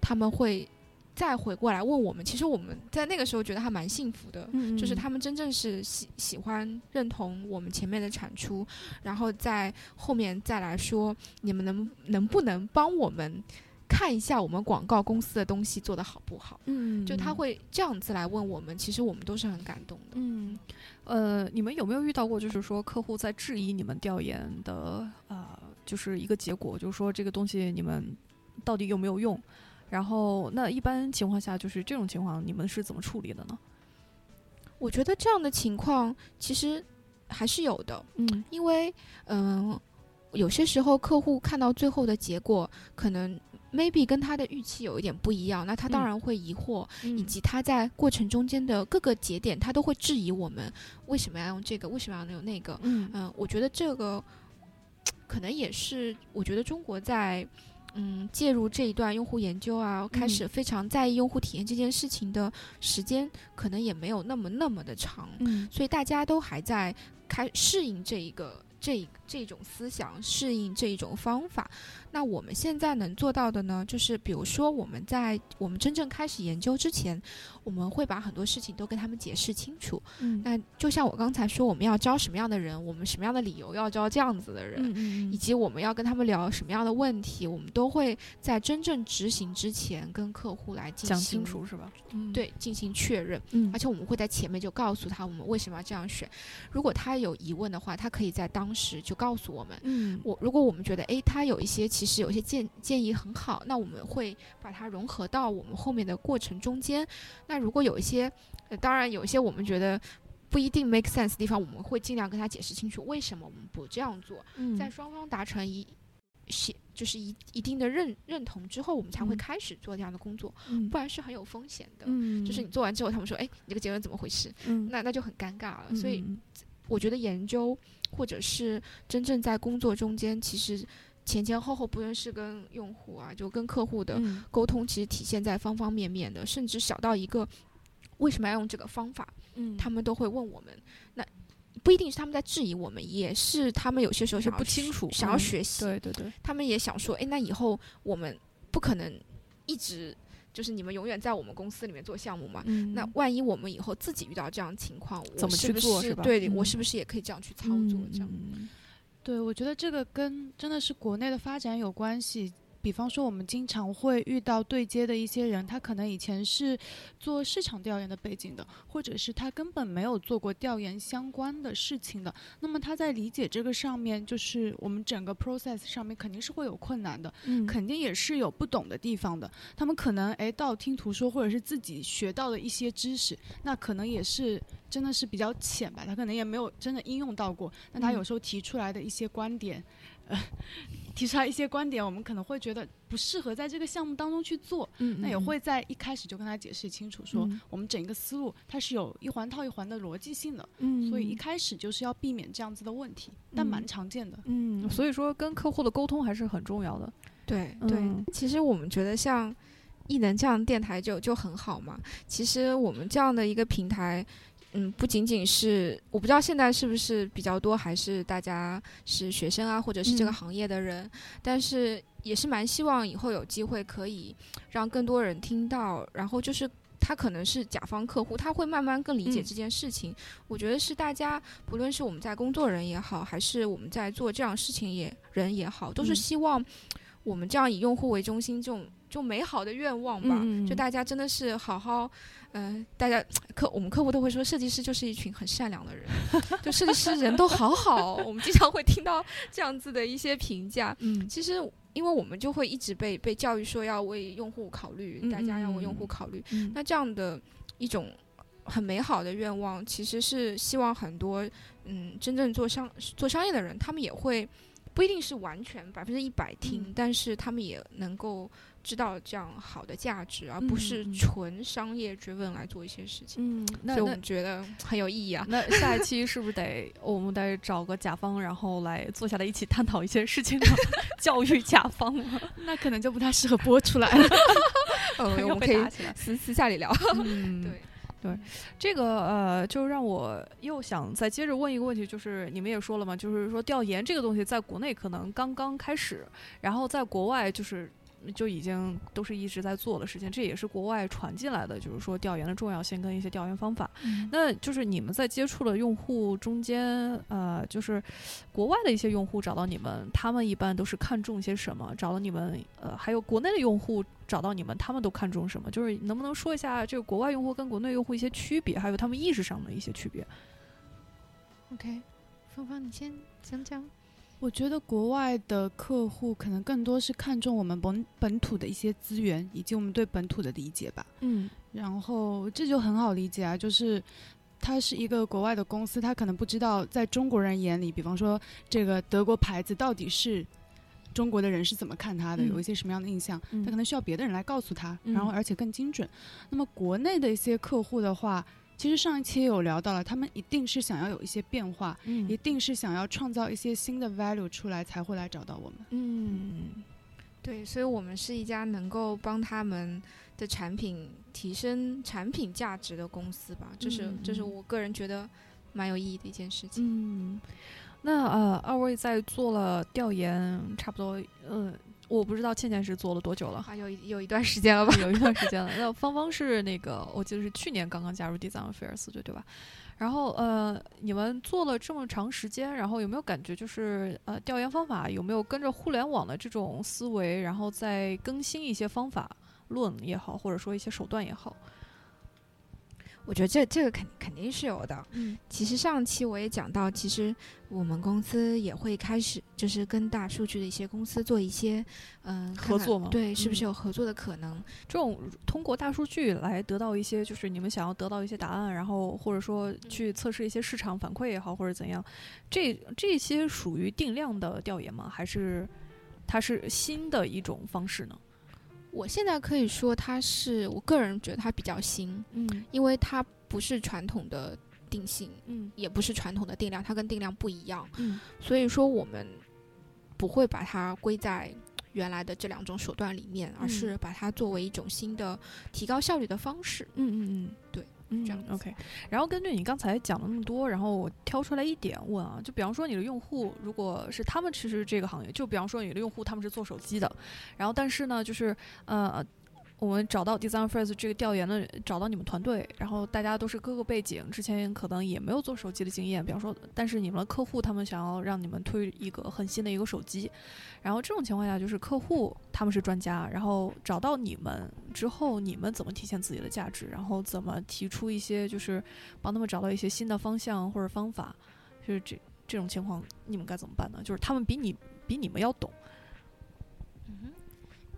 他们会再回过来问我们。其实我们在那个时候觉得还蛮幸福的，嗯就是他们真正是喜喜欢认同我们前面的产出，然后在后面再来说你们能能不能帮我们看一下我们广告公司的东西做得好不好？嗯就他会这样子来问我们，其实我们都是很感动的。嗯，呃，你们有没有遇到过，就是说客户在质疑你们调研的啊、就是一个结果，就是说这个东西你们到底有没有用？然后，那一般情况下，就是这种情况，你们是怎么处理的呢？我觉得这样的情况其实还是有的，嗯因为嗯、有些时候客户看到最后的结果，可能 maybe 跟他的预期有一点不一样，那他当嗯然会疑惑，以以及他在过程中间的各个节点，他都会质疑我们为什么要用这个，为什么要用那个。嗯嗯、我觉得这个 可能也是，我觉得中国在嗯介入这一段用户研究啊，开嗯始非常在意用户体验这件事情的时间，可能也没有那么那么的长，嗯所以大家都还在开适应这一个。这这种思想适应这一种方法，那我们现在能做到的呢，就是比如说我们在我们真正开始研究之前，我们会把很多事情都跟他们解释清楚。嗯那就像我刚才说，我们要招什么样的人，我们什么样的理由要招这样子的人，嗯以及我们要跟他们聊什么样的问题，我们都会在真正执行之前跟客户来进行讲清楚是吧？嗯，对进行确认。嗯而且我们会在前面就告诉他我们为什么要这样选。如果他有疑问的话，他可以在当时就告诉我们。嗯我如果我们觉得诶，他有一些其实有些建建议很好，那我们会把它融合到我们后面的过程中间。那如果有一些，呃、当然有一些我们觉得不一定 make sense 的地方，我们会尽量跟他解释清楚为什么我们不这样做。嗯在双方达成一些就是一一定的认认同之后，我们才会嗯开始做这样的工作，嗯不然是很有风险的。嗯就是你做完之后，他们说：“哎，你这个结论怎么回事？”嗯那那就很尴尬了。所以嗯我觉得研究或者是真正在工作中间，其实前前后后，不论是跟用户啊，就跟客户的嗯。沟通，其实体现在方方面面的，甚至小到一个为什么要用这个方法，嗯。他们都会问我们。那不一定是他们在质疑我们，也是他们有些时候是不清楚想要嗯学习，对对对，他们也想说，哎，那以后我们不可能一直就是你们永远在我们公司里面做项目嘛？嗯。那。万一我们以后自己遇到这样的情况，我怎么去是不是做是吧对，我嗯。是不是也可以这样去操作？这样，嗯对，我觉得这个跟真的是国内的发展有关系。比方说，我们经常会遇到对接的一些人，他可能以前是做市场调研的背景的，或者是他根本没有做过调研相关的事情的。那么他在理解这个上面，就是我们整个 process 上面肯定是会有困难的，嗯肯定也是有不懂的地方的。他们可能诶道听途说，或者是自己学到的一些知识，那可能也是真的是比较浅吧，他可能也没有真的应用到过。那他嗯有时候提出来的一些观点，呃，提出来一些观点，我们可能会觉得不适合在这个项目当中去做。嗯那也会在一开始就跟他解释清楚，说嗯我们整个思路它是有一环套一环的逻辑性的，嗯，所以一开始就是要避免这样子的问题，但嗯蛮常见的。嗯，所以说跟客户的沟通还是很重要的。对对，嗯其实我们觉得像艺能这样电台就就很好嘛。其实我们这样的一个平台，嗯，不仅仅是我不知道现在是不是比较多，还是大家是学生啊，或者是这个嗯行业的人，但是也是蛮希望以后有机会可以让更多人听到，然后就是。他可能是甲方客户，他会慢慢更理解嗯这件事情。我觉得是大家，不论是我们在工作人也好，还是我们在做这样事情也人也好，都是嗯希望我们这样以用户为中心，这种就美好的愿望吧，就大家真的是好好，嗯、大家 客我们客户都会说，设计师就是一群很善良的人，就设计师人都好好，我们经常会听到这样子的一些评价。嗯其实，因为我们就会一直被被教育说要为用户考虑，嗯大家要嗯为用户嗯考虑。嗯那这样的一种很美好的愿望，其实是希望很多嗯真正做商做商业的人，他们也会不一定是完全百分之一百听，嗯但是他们也能够知道这样好的价值，而不是纯商业追问来做一些事情。嗯，那那所以我们觉得很有意义啊。那下一期是不是得我们得找个甲方，然后来坐下来一起探讨一些事情，教育甲方了？那可能就不太适合播出来了。呃，我们可以。私私下里聊。嗯，对对，这个呃，就让我又想再接着问一个问题，就是你们也说了嘛，就是说调研这个东西在国内可能刚刚开始，然后在国外就是就已经都是一直在做的事情，这也是国外传进来的，就是说调研的重要性跟一些调研方法。那就是你们在接触的用户中间，呃，就是国外的一些用户找到你们，他们一般都是看重些什么？找到你们，呃，还有国内的用户找到你们，他们都看重什么？就是能不能说一下这个国外用户跟国内用户一些区别，还有他们意识上的一些区别？OK，芳芳你先讲讲。我觉得国外的客户可能更多是看重我们本本土的一些资源，以及我们对本土的理解吧。嗯然后这就很好理解啊，就是它是一个国外的公司，他可能不知道在中国人眼里，比方说这个德国牌子到底是中国的人是怎么看它的，嗯有一些什么样的印象，嗯他可能需要别的人来告诉他，嗯然后而且更精准。那么国内的一些客户的话，其实上一期也有聊到了，他们一定是想要有一些变化，一嗯定是想要创造一些新的 value 出来，才会来找到我们。嗯对，所以我们是一家能够帮他们的产品提升产品价值的公司吧，这是、嗯这是嗯我个人觉得蛮有意义的一件事情。嗯，那呃，二位在做了调研，差不多，嗯、我不知道倩倩是做了多久了。啊，有一有一段时间了吧？有一段时间了。那芳芳是那个，我记得是去年刚刚加入 Design Affairs 对对吧？然后呃，你们做了这么长时间，然后有没有感觉就是呃，调研方法有没有跟着互联网的这种思维，然后再更新一些方法论也好，或者说一些手段也好？我觉得这这个肯肯定是有的。嗯其实上期我也讲到，其实我们公司也会开始就是跟大数据的一些公司做一些嗯、合作嘛对，是不是嗯有合作的可能？这种通过大数据来得到一些，就是你们想要得到一些答案，然后或者说去测试一些市场反馈也好，或者怎样，这这些属于定量的调研吗？还是它是新的一种方式呢？我现在可以说它是我个人觉得它比较新，嗯。因为它不是传统的定性，嗯。也不是传统的定量，它跟定量不一样，嗯。所以说我们不会把它归在原来的这两种手段里面，而嗯。是把它作为一种新的提高效率的方式。嗯嗯嗯，对，嗯这样子 OK。然后根据你刚才讲了那么多，然后我挑出来一点问啊，就比方说你的用户如果是他们其实这个行业，就比方说你的用户他们是做手机的，然后但是呢，就是呃。我们找到 Design First 这个调研的，找到你们团队，然后大家都是各个背景，之前可能也没有做手机的经验，比方说，但是你们的客户他们想要让你们推一个很新的一个手机，然后这种情况下就是客户他们是专家，然后找到你们之后，你们怎么体现自己的价值，然后怎么提出一些就是帮他们找到一些新的方向或者方法，就是这这种情况你们该怎么办呢？就是他们比你比你们要懂，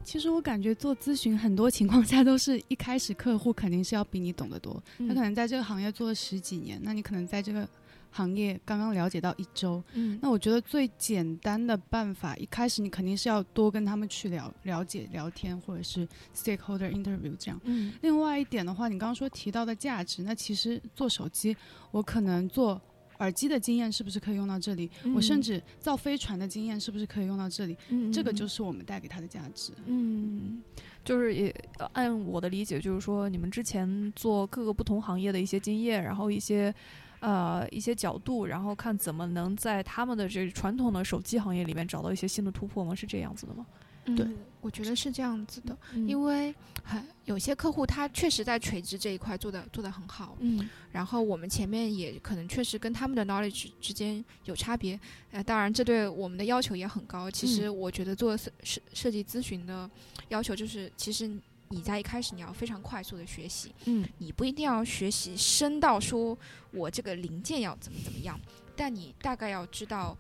其实我感觉做咨询很多情况下都是一开始客户肯定是要比你懂得多，他可能在这个行业做了十几年，那你可能在这个行业刚刚了解到一周，嗯那我觉得最简单的办法，一开始你肯定是要多跟他们去了了解聊天，或者是 stakeholder interview 这样。嗯另外一点的话，你刚刚说提到的价值，那其实做手机，我可能做耳机的经验是不是可以用到这里？我甚至造飞船的经验是不是可以用到这里？嗯这个就是我们带给他的价值。嗯，就是也呃按我的理解，就是说你们之前做各个不同行业的一些经验，然后一些呃一些角度，然后看怎么能在他们的这传统的手机行业里面找到一些新的突破吗？是这样子的吗？嗯。对，我觉得是这样子的，因因为很有些客户他确实在垂直这一块做的做得很好，嗯。然后我们前面也可能确实跟他们的 knowledge 之间有差别，呃，当然这对我们的要求也很高。其实我觉得做设设设计咨询的要求就是，其实你在一开始你要非常快速的学习，嗯。你不一定要学习深到说我这个零件要怎么怎么样，但你大概要知道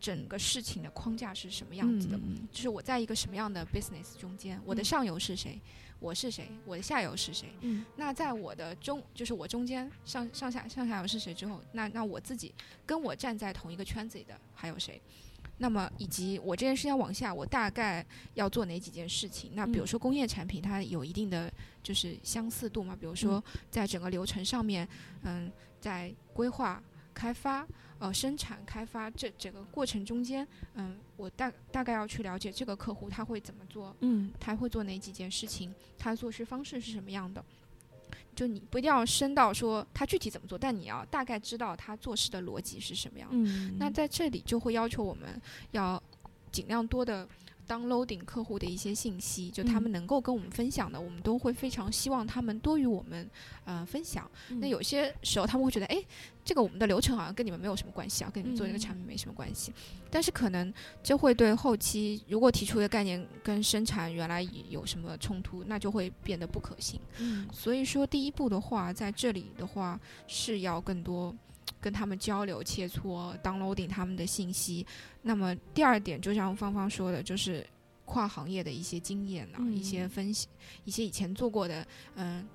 整个事情的框架是什么样子的。嗯就是我在一个什么样的 business 中间，我的嗯上游是谁，我是谁，我的下游是谁。嗯那在我的中，就是我中间上上下上下游是谁之后，那那我自己跟我站在同一个圈子里的还有谁？那么以及我这件事情往下，我大概要做哪几件事情？那比如嗯说工业产品，它有一定的就是相似度嘛，比如说在整个流程上面，嗯，在规划、开发、呃生产、开发这整个过程中间，嗯，我大大概要去了解这个客户他会怎么做，嗯他会做哪几件事情，他做事方式是什么样的。就你不一定要深到说他具体怎么做，但你要大概知道他做事的逻辑是什么样的。嗯，那在这里就会要求我们要尽量多的 downloading 客户的一些信息，就他们嗯能够跟我们分享的，我们都会非常希望他们多与我们呃分享。嗯那有些时候他们会觉得，哎，这个我们的流程好像跟你们没有什么关系啊，跟你们做这个嗯产品没什么关系。但是可能这会对后期如果提出的概念跟生产原来有什么冲突，那就会变得不可行。嗯所以说，第一步的话，在这里的话是要更多跟他们交流切磋，downloading 他们的信息。那么第二点，就像芳芳说的，就是跨行业的一些经验啊，一些嗯分析，一些以前做过的，嗯，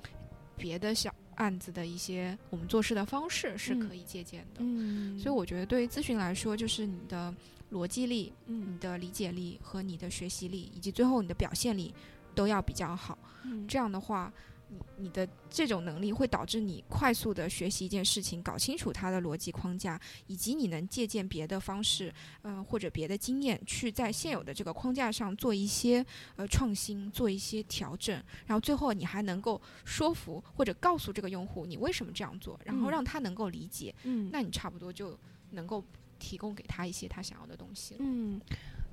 别的小案子的一些我们做事的方式是可嗯以借鉴的。嗯，所以我觉得，对于咨询来说，就是你的逻辑力、嗯你的理解力和你的学习力，以及最后你的表现力都要比较好。嗯这样的话，你你的这种能力会导致你快速的学习一件事情，搞清楚它的逻辑框架，以及你能借鉴别的方式，嗯、或者别的经验，去在现有的这个框架上做一些呃创新，做一些调整，然后最后你还能够说服或者告诉这个用户你为什么这样做，然后嗯让他能够理解，嗯那你差不多就能够提供给他一些他想要的东西了。嗯，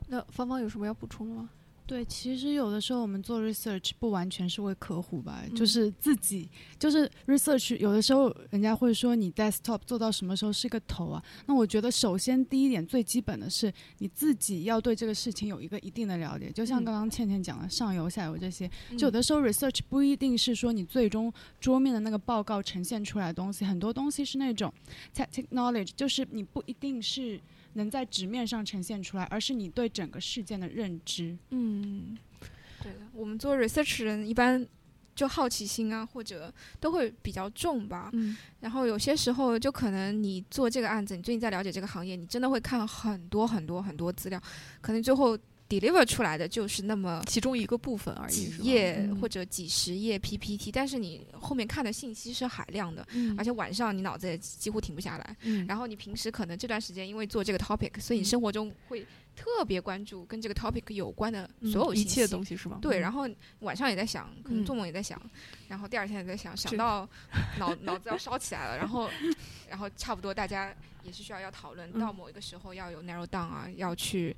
那芳芳有什么要补充的吗？对，其实有的时候我们做 research 不完全是为客户吧，就嗯是自己，就是 research 有的时候人家会说你 desktop 做到什么时候是个头啊？那我觉得首先第一点最基本的是你自己要对这个事情有一个一定的了解，就像嗯刚刚倩倩讲的上游下游这些，嗯就有的时候 research 不一定是说你最终桌面的那个报告呈现出来的东西，很多东西是那种 tactic knowledge，就是你不一定是能在纸面上呈现出来，而是你对整个事件的认知。嗯对的，我们做 research 人一般就好奇心啊，或者都会比较重吧。嗯然后有些时候就可能你做这个案子，你最近在了解这个行业，你真的会看很多很多很多资料，可能最后 deliver 出来的就是那么其中一个部分而已，几是吧？页嗯。或者几十页 PPT，但是你后面看的信息是海量的。嗯。而且晚上你脑子也几乎停不下来，嗯。然后你平时可能这段时间因为做这个 topic，所以你嗯。生活中会特别关注跟这个 topic 有关的嗯所有信息。一切东西是吗？对，嗯。然后晚上也在想，可能嗯。做梦也在想，然后第二天也在想，想到脑脑子要烧起来了，然后然后差不多大家也是需要要讨论，嗯。到某一个时候要有 narrow down 啊，要去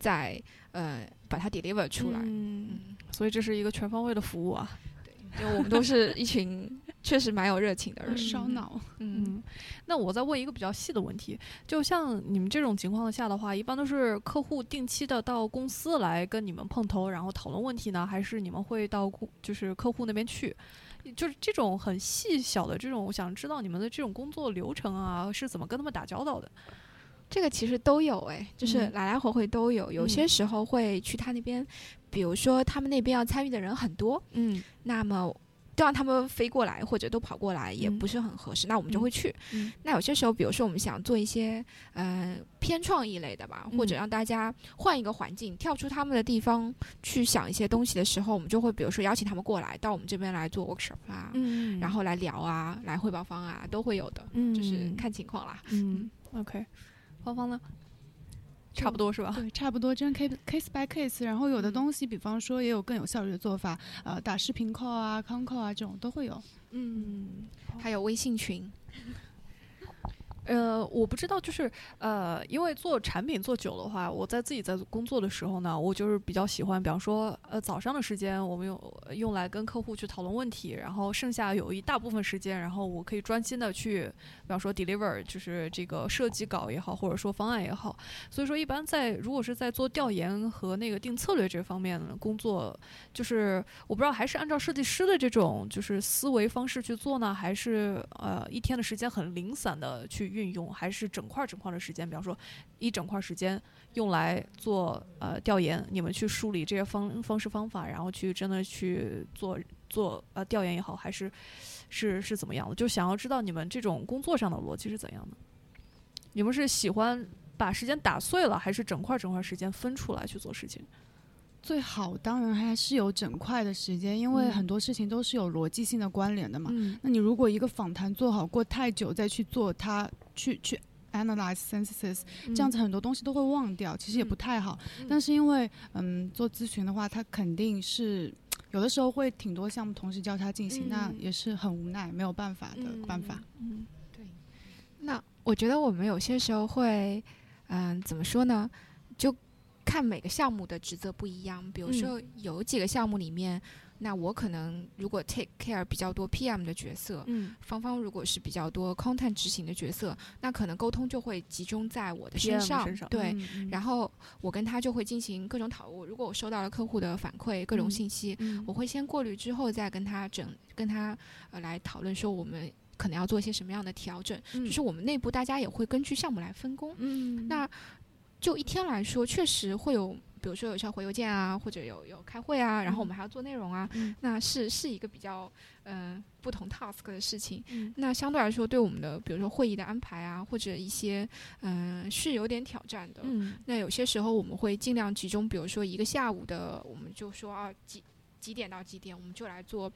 再呃把它 deliver 出来。嗯，嗯，所以这是一个全方位的服务啊。对，就我们都是一群确实蛮有热情的人。烧脑，嗯嗯，那我再问一个比较细的问题，就像你们这种情况下的话，一般都是客户定期的到公司来跟你们碰头，然后讨论问题呢，还是你们会到就是客户那边去？就是这种很细小的这种，我想知道你们的这种工作流程啊，是怎么跟他们打交道的？这个其实都有哎，就是嗯。来来回回都有。有些嗯。时候会去他那边，比如说他们那边要参与的人很多，嗯。那么都让他们飞过来或者都跑过来也嗯。不是很合适，那我们就嗯会去。嗯。那有些时候，比如说我们想做一些呃偏创意类的吧，或者嗯。让大家换一个环境，跳出他们的地方去想一些东西的时候，我们就会比如说邀请他们过来到我们这边来做 workshop 啊，嗯然后来聊啊，来汇报方案啊，都会有的，嗯就是看情况啦。嗯，OK，芳芳呢？差不多是吧？对，差不多，真 case case by case。然后有的嗯东西，比方说也有更有效率的做法，呃，打视频 call 啊、康 call 啊这种都会有。嗯，还有微信群，呃，我不知道，就是呃，因为做产品做久的话，我在自己在工作的时候呢，我就是比较喜欢，比方说，呃，早上的时间我们用用来跟客户去讨论问题，然后剩下有一大部分时间，然后我可以专心的去，比方说 deliver，就是这个设计稿也好，或者说方案也好。所以说，一般在如果是在做调研和那个定策略这方面的工作，就是我不知道还是按照设计师的这种就是思维方式去做呢，还是呃一天的时间很零散的去运用，还是整块整块的时间，比方说一整块时间用来做呃调研，你们去梳理这些方方式方法，然后去真的去做做呃调研也好，还是是是怎么样的？就想要知道你们这种工作上的逻辑是怎样的？你们是喜欢把时间打碎了，还是整块整块时间分出来去做事情？最好当然还是有整块的时间，因为嗯很多事情都是有逻辑性的关联的嘛。嗯那你如果一个访谈做好过太久，再去做它，去去 analyze synthesis，这样子很多东西都会忘掉，其实也不嗯太好。嗯但是因为嗯做咨询的话，它肯定是有的时候会挺多项目同时交叉进行，那嗯也是很无奈，没有办法的办法。嗯对那我觉得我们有些时候会，嗯、怎么说呢？就看每个项目的职责不一样。比如说有几个项目里面，那我可能如果 take care 比较多 PM 的角色，嗯芳芳如果是比较多 content 执行的角色，那可能沟通就会集中在我的身上。身上对，嗯然后我跟他就会进行各种讨论。如果我收到了客户的反馈、各种嗯信息，嗯我会先过滤之后再跟他整，跟他呃来讨论说我们可能要做一些什么样的调整。嗯就是我们内部大家也会根据项目来分工。嗯那就一天来说，确实会有，比如说有时候回邮件啊，或者有有开会啊，然后我们还要做内容啊，嗯那是是一个比较嗯、呃不同 task 的事情。嗯那相对来说，对我们的比如说会议的安排啊，或者一些嗯、呃是有点挑战的。嗯那有些时候我们会尽量集中，比如说一个下午的，我们就说啊几几点到几点，我们就来做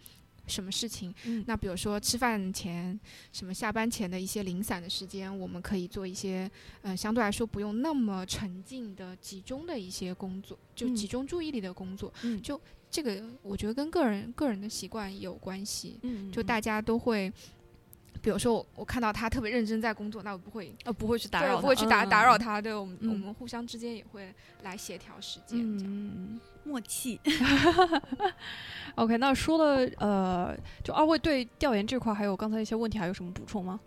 什么事情。嗯那比如说吃饭前、什么下班前的一些零散的时间，我们可以做一些，呃，相对来说不用那么沉浸的、集中的一些工作，就嗯集中注意力的工作。嗯就这个，我觉得跟个人个人的习惯有关系。嗯就大家都会，比如说我我看到他特别认真在工作，那我不会呃不会去打扰，不会去打嗯打扰。他。对我们我嗯们互相之间也会来协调时间，这样。嗯 默契。OK，那说了呃，就二位对调研这块还有刚才一些问题还有什么补充吗？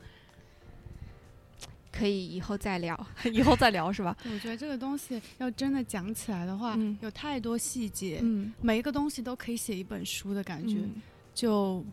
可以以后再聊。以后再聊是吧？我觉得这个东西要真的讲起来的话，嗯有太多细节，嗯，每一个东西都可以写一本书的感觉，嗯就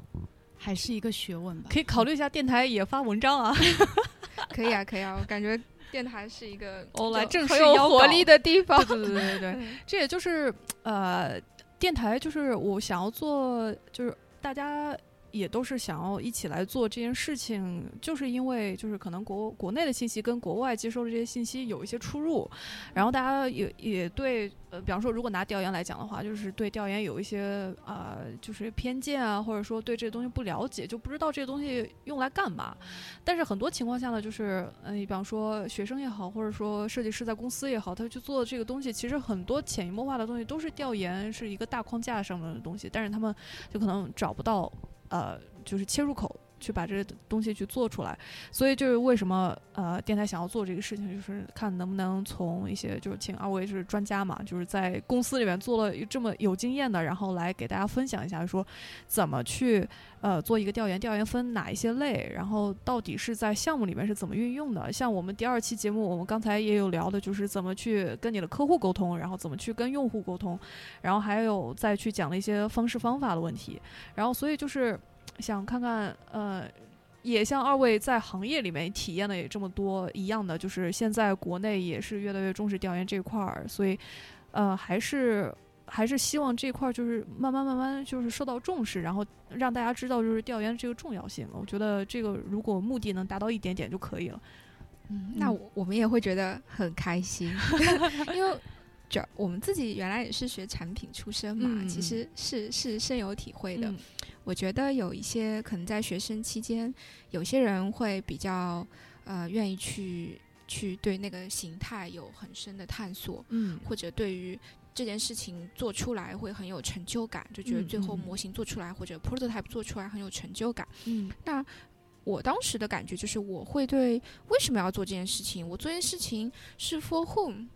还是一个学问吧。可以考虑一下电台也发文章啊。可以啊，可以啊，我感觉电台是一个 哦来就正式有活力的地方。对对对对对，嗯这也就是呃，电台就是我想要做，就是大家也都是想要一起来做这件事情，就是因为就是可能国国内的信息跟国外接收的这些信息有一些出入，然后大家也也对呃，比方说如果拿调研来讲的话，就是对调研有一些啊、就是偏见啊，或者说对这个东西不了解，就不知道这个东西用来干嘛。但是很多情况下呢，就是嗯、呃，比方说学生也好，或者说设计师在公司也好，他去做这个东西，其实很多潜移默化的东西都是调研，是一个大框架上面的东西，但是他们就可能找不到呃，就是切入口。去把这个东西去做出来，所以就是为什么呃电台想要做这个事情，就是看能不能从一些就是请二位就是专家嘛，就是在公司里面做了这么有经验的，然后来给大家分享一下，说怎么去呃做一个调研，调研分哪一些类，然后到底是在项目里面是怎么运用的。像我们第二期节目，我们刚才也有聊的，就是怎么去跟你的客户沟通，然后怎么去跟用户沟通，然后还有再去讲了一些方式方法的问题，然后所以就是想看看呃。也像二位在行业里面体验的也这么多一样的，就是现在国内也是越来越重视调研这块儿，所以呃还是。还是希望这块儿就是慢慢慢慢就是受到重视，然后让大家知道就是调研这个重要性。我觉得这个如果目的能达到一点点就可以了。嗯，那我我们也会觉得很开心，因 为这我们自己原来也是学产品出身嘛，其实是是深有体会的。我觉得有一些可能在学生期间，有些人会比较呃愿意去去对那个形态有很深的探索，嗯，或者对于。这件事情做出来会很有成就感，就觉得最后模型做出来或者 prototype 做出来很有成就感。嗯，那我当时的感觉就是，我会对为什么要做这件事情，我做这件事情是 for whom，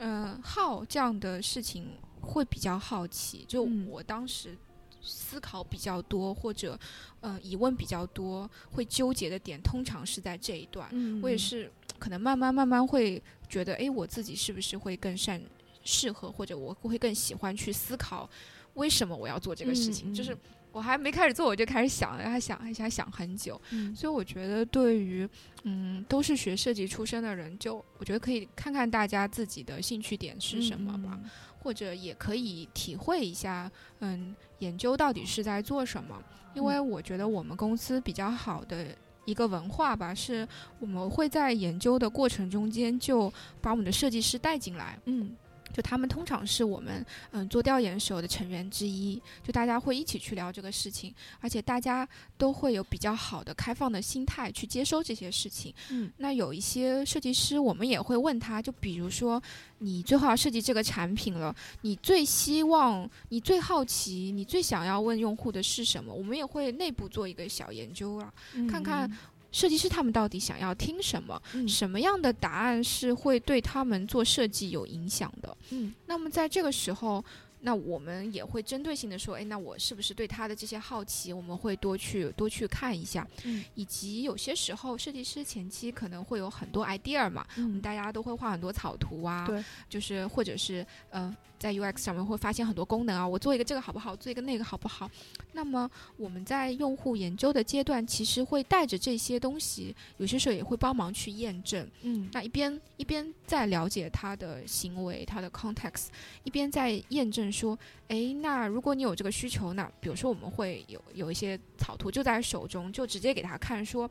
嗯，how 这样的事情会比较好奇。就我当时思考比较多，或者呃疑问比较多，会纠结的点通常是在这一段。嗯，我也是可能慢慢慢慢会觉得，哎，我自己是不是会更善。适合或者我会更喜欢去思考为什么我要做这个事情，就是我还没开始做我就开始想，还想还想想很久，所以我觉得对于嗯都是学设计出身的人，就我觉得可以看看大家自己的兴趣点是什么吧，或者也可以体会一下嗯研究到底是在做什么，因为我觉得我们公司比较好的一个文化吧，是我们会在研究的过程中间就把我们的设计师带进来，嗯。就他们通常是我们嗯做调研时候的成员之一，就大家会一起去聊这个事情，而且大家都会有比较好的开放的心态去接收这些事情。嗯，那有一些设计师，我们也会问他，就比如说你最后要设计这个产品了，你最希望、你最好奇、你最想要问用户的是什么？我们也会内部做一个小研究啊，看看。设计师他们到底想要听什么？什么样的答案是会对他们做设计有影响的？嗯，那么在这个时候。那我们也会针对性的说，哎，那我是不是对他的这些好奇，我们会多去多去看一下，嗯，以及有些时候设计师前期可能会有很多 idea 嘛，嗯，大家都会画很多草图啊，对，就是或者是呃，在 UX 上面会发现很多功能啊，我做一个这个好不好？做一个那个好不好？那么我们在用户研究的阶段，其实会带着这些东西，有些时候也会帮忙去验证，嗯，那一边一边在了解他的行为，他的 context，一边在验证。说，哎，那如果你有这个需求，那比如说我们会有有一些草图就在手中，就直接给他看，说，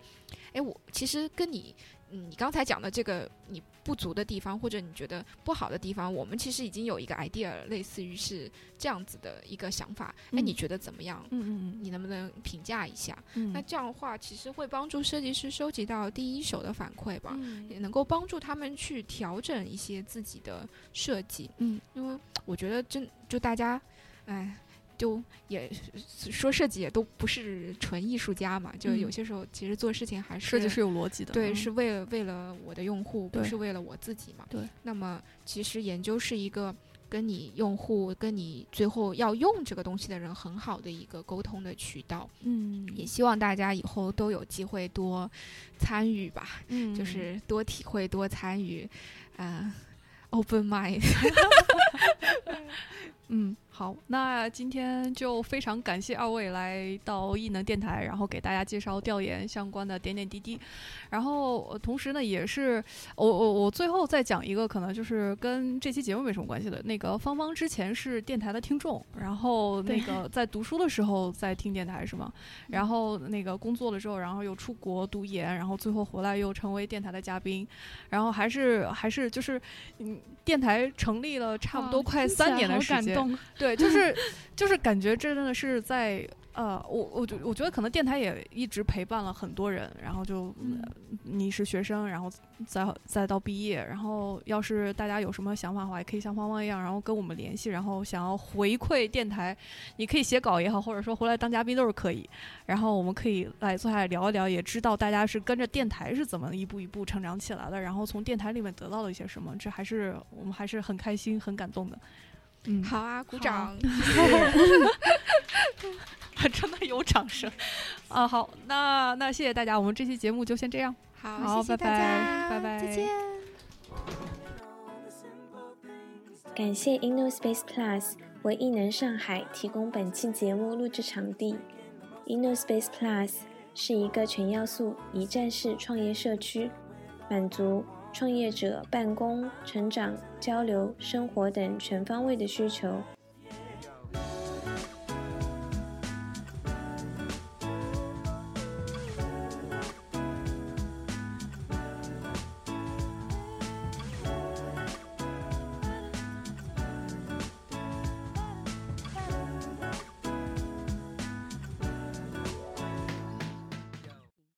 哎，我其实跟你，你刚才讲的这个你不足的地方，或者你觉得不好的地方，我们其实已经有一个 idea，类似于是这样子的一个想法，哎，你觉得怎么样？嗯嗯嗯，你能不能评价一下？嗯，那这样的话，其实会帮助设计师收集到第一手的反馈吧，嗯，也能够帮助他们去调整一些自己的设计，嗯，因为我觉得真。就大家，哎，就也说设计也都不是纯艺术家嘛，就有些时候其实做事情还是设计是有逻辑的，对，是为了为了我的用户，不是为了我自己嘛。对。那么其实研究是一个跟你用户、跟你最后要用这个东西的人很好的一个沟通的渠道。嗯。也希望大家以后都有机会多参与吧，嗯，就是多体会、多参与，啊，open mind。嗯，好，那今天就非常感谢二位来到异能电台，然后给大家介绍调研相关的点点滴滴。然后同时呢，也是我我我最后再讲一个，可能就是跟这期节目没什么关系的。那个芳芳之前是电台的听众，然后那个在读书的时候在听电台是吗？然后那个工作了之后，然后又出国读研，然后最后回来又成为电台的嘉宾，然后还是还是就是嗯，电台成立了差不多快三年的时间。对，就是就是感觉真的是在呃，我我觉我觉得可能电台也一直陪伴了很多人，然后就你是学生，然后再再到毕业，然后要是大家有什么想法的话，也可以像芳芳一样，然后跟我们联系，然后想要回馈电台，你可以写稿也好，或者说回来当嘉宾都是可以，然后我们可以来坐下来聊一聊，也知道大家是跟着电台是怎么一步一步成长起来的，然后从电台里面得到了一些什么，这还是我们还是很开心很感动的。嗯，好啊，鼓掌！真的有掌声 啊！好，那那谢谢大家，我们这期节目就先这样。好，拜拜，拜拜，再见。感谢 InnoSpace Plus 为艺能上海提供本期节目录制场地。InnoSpace Plus 是一个全要素一站式创业社区，满足创业者办公成长交流生活等全方位的需求。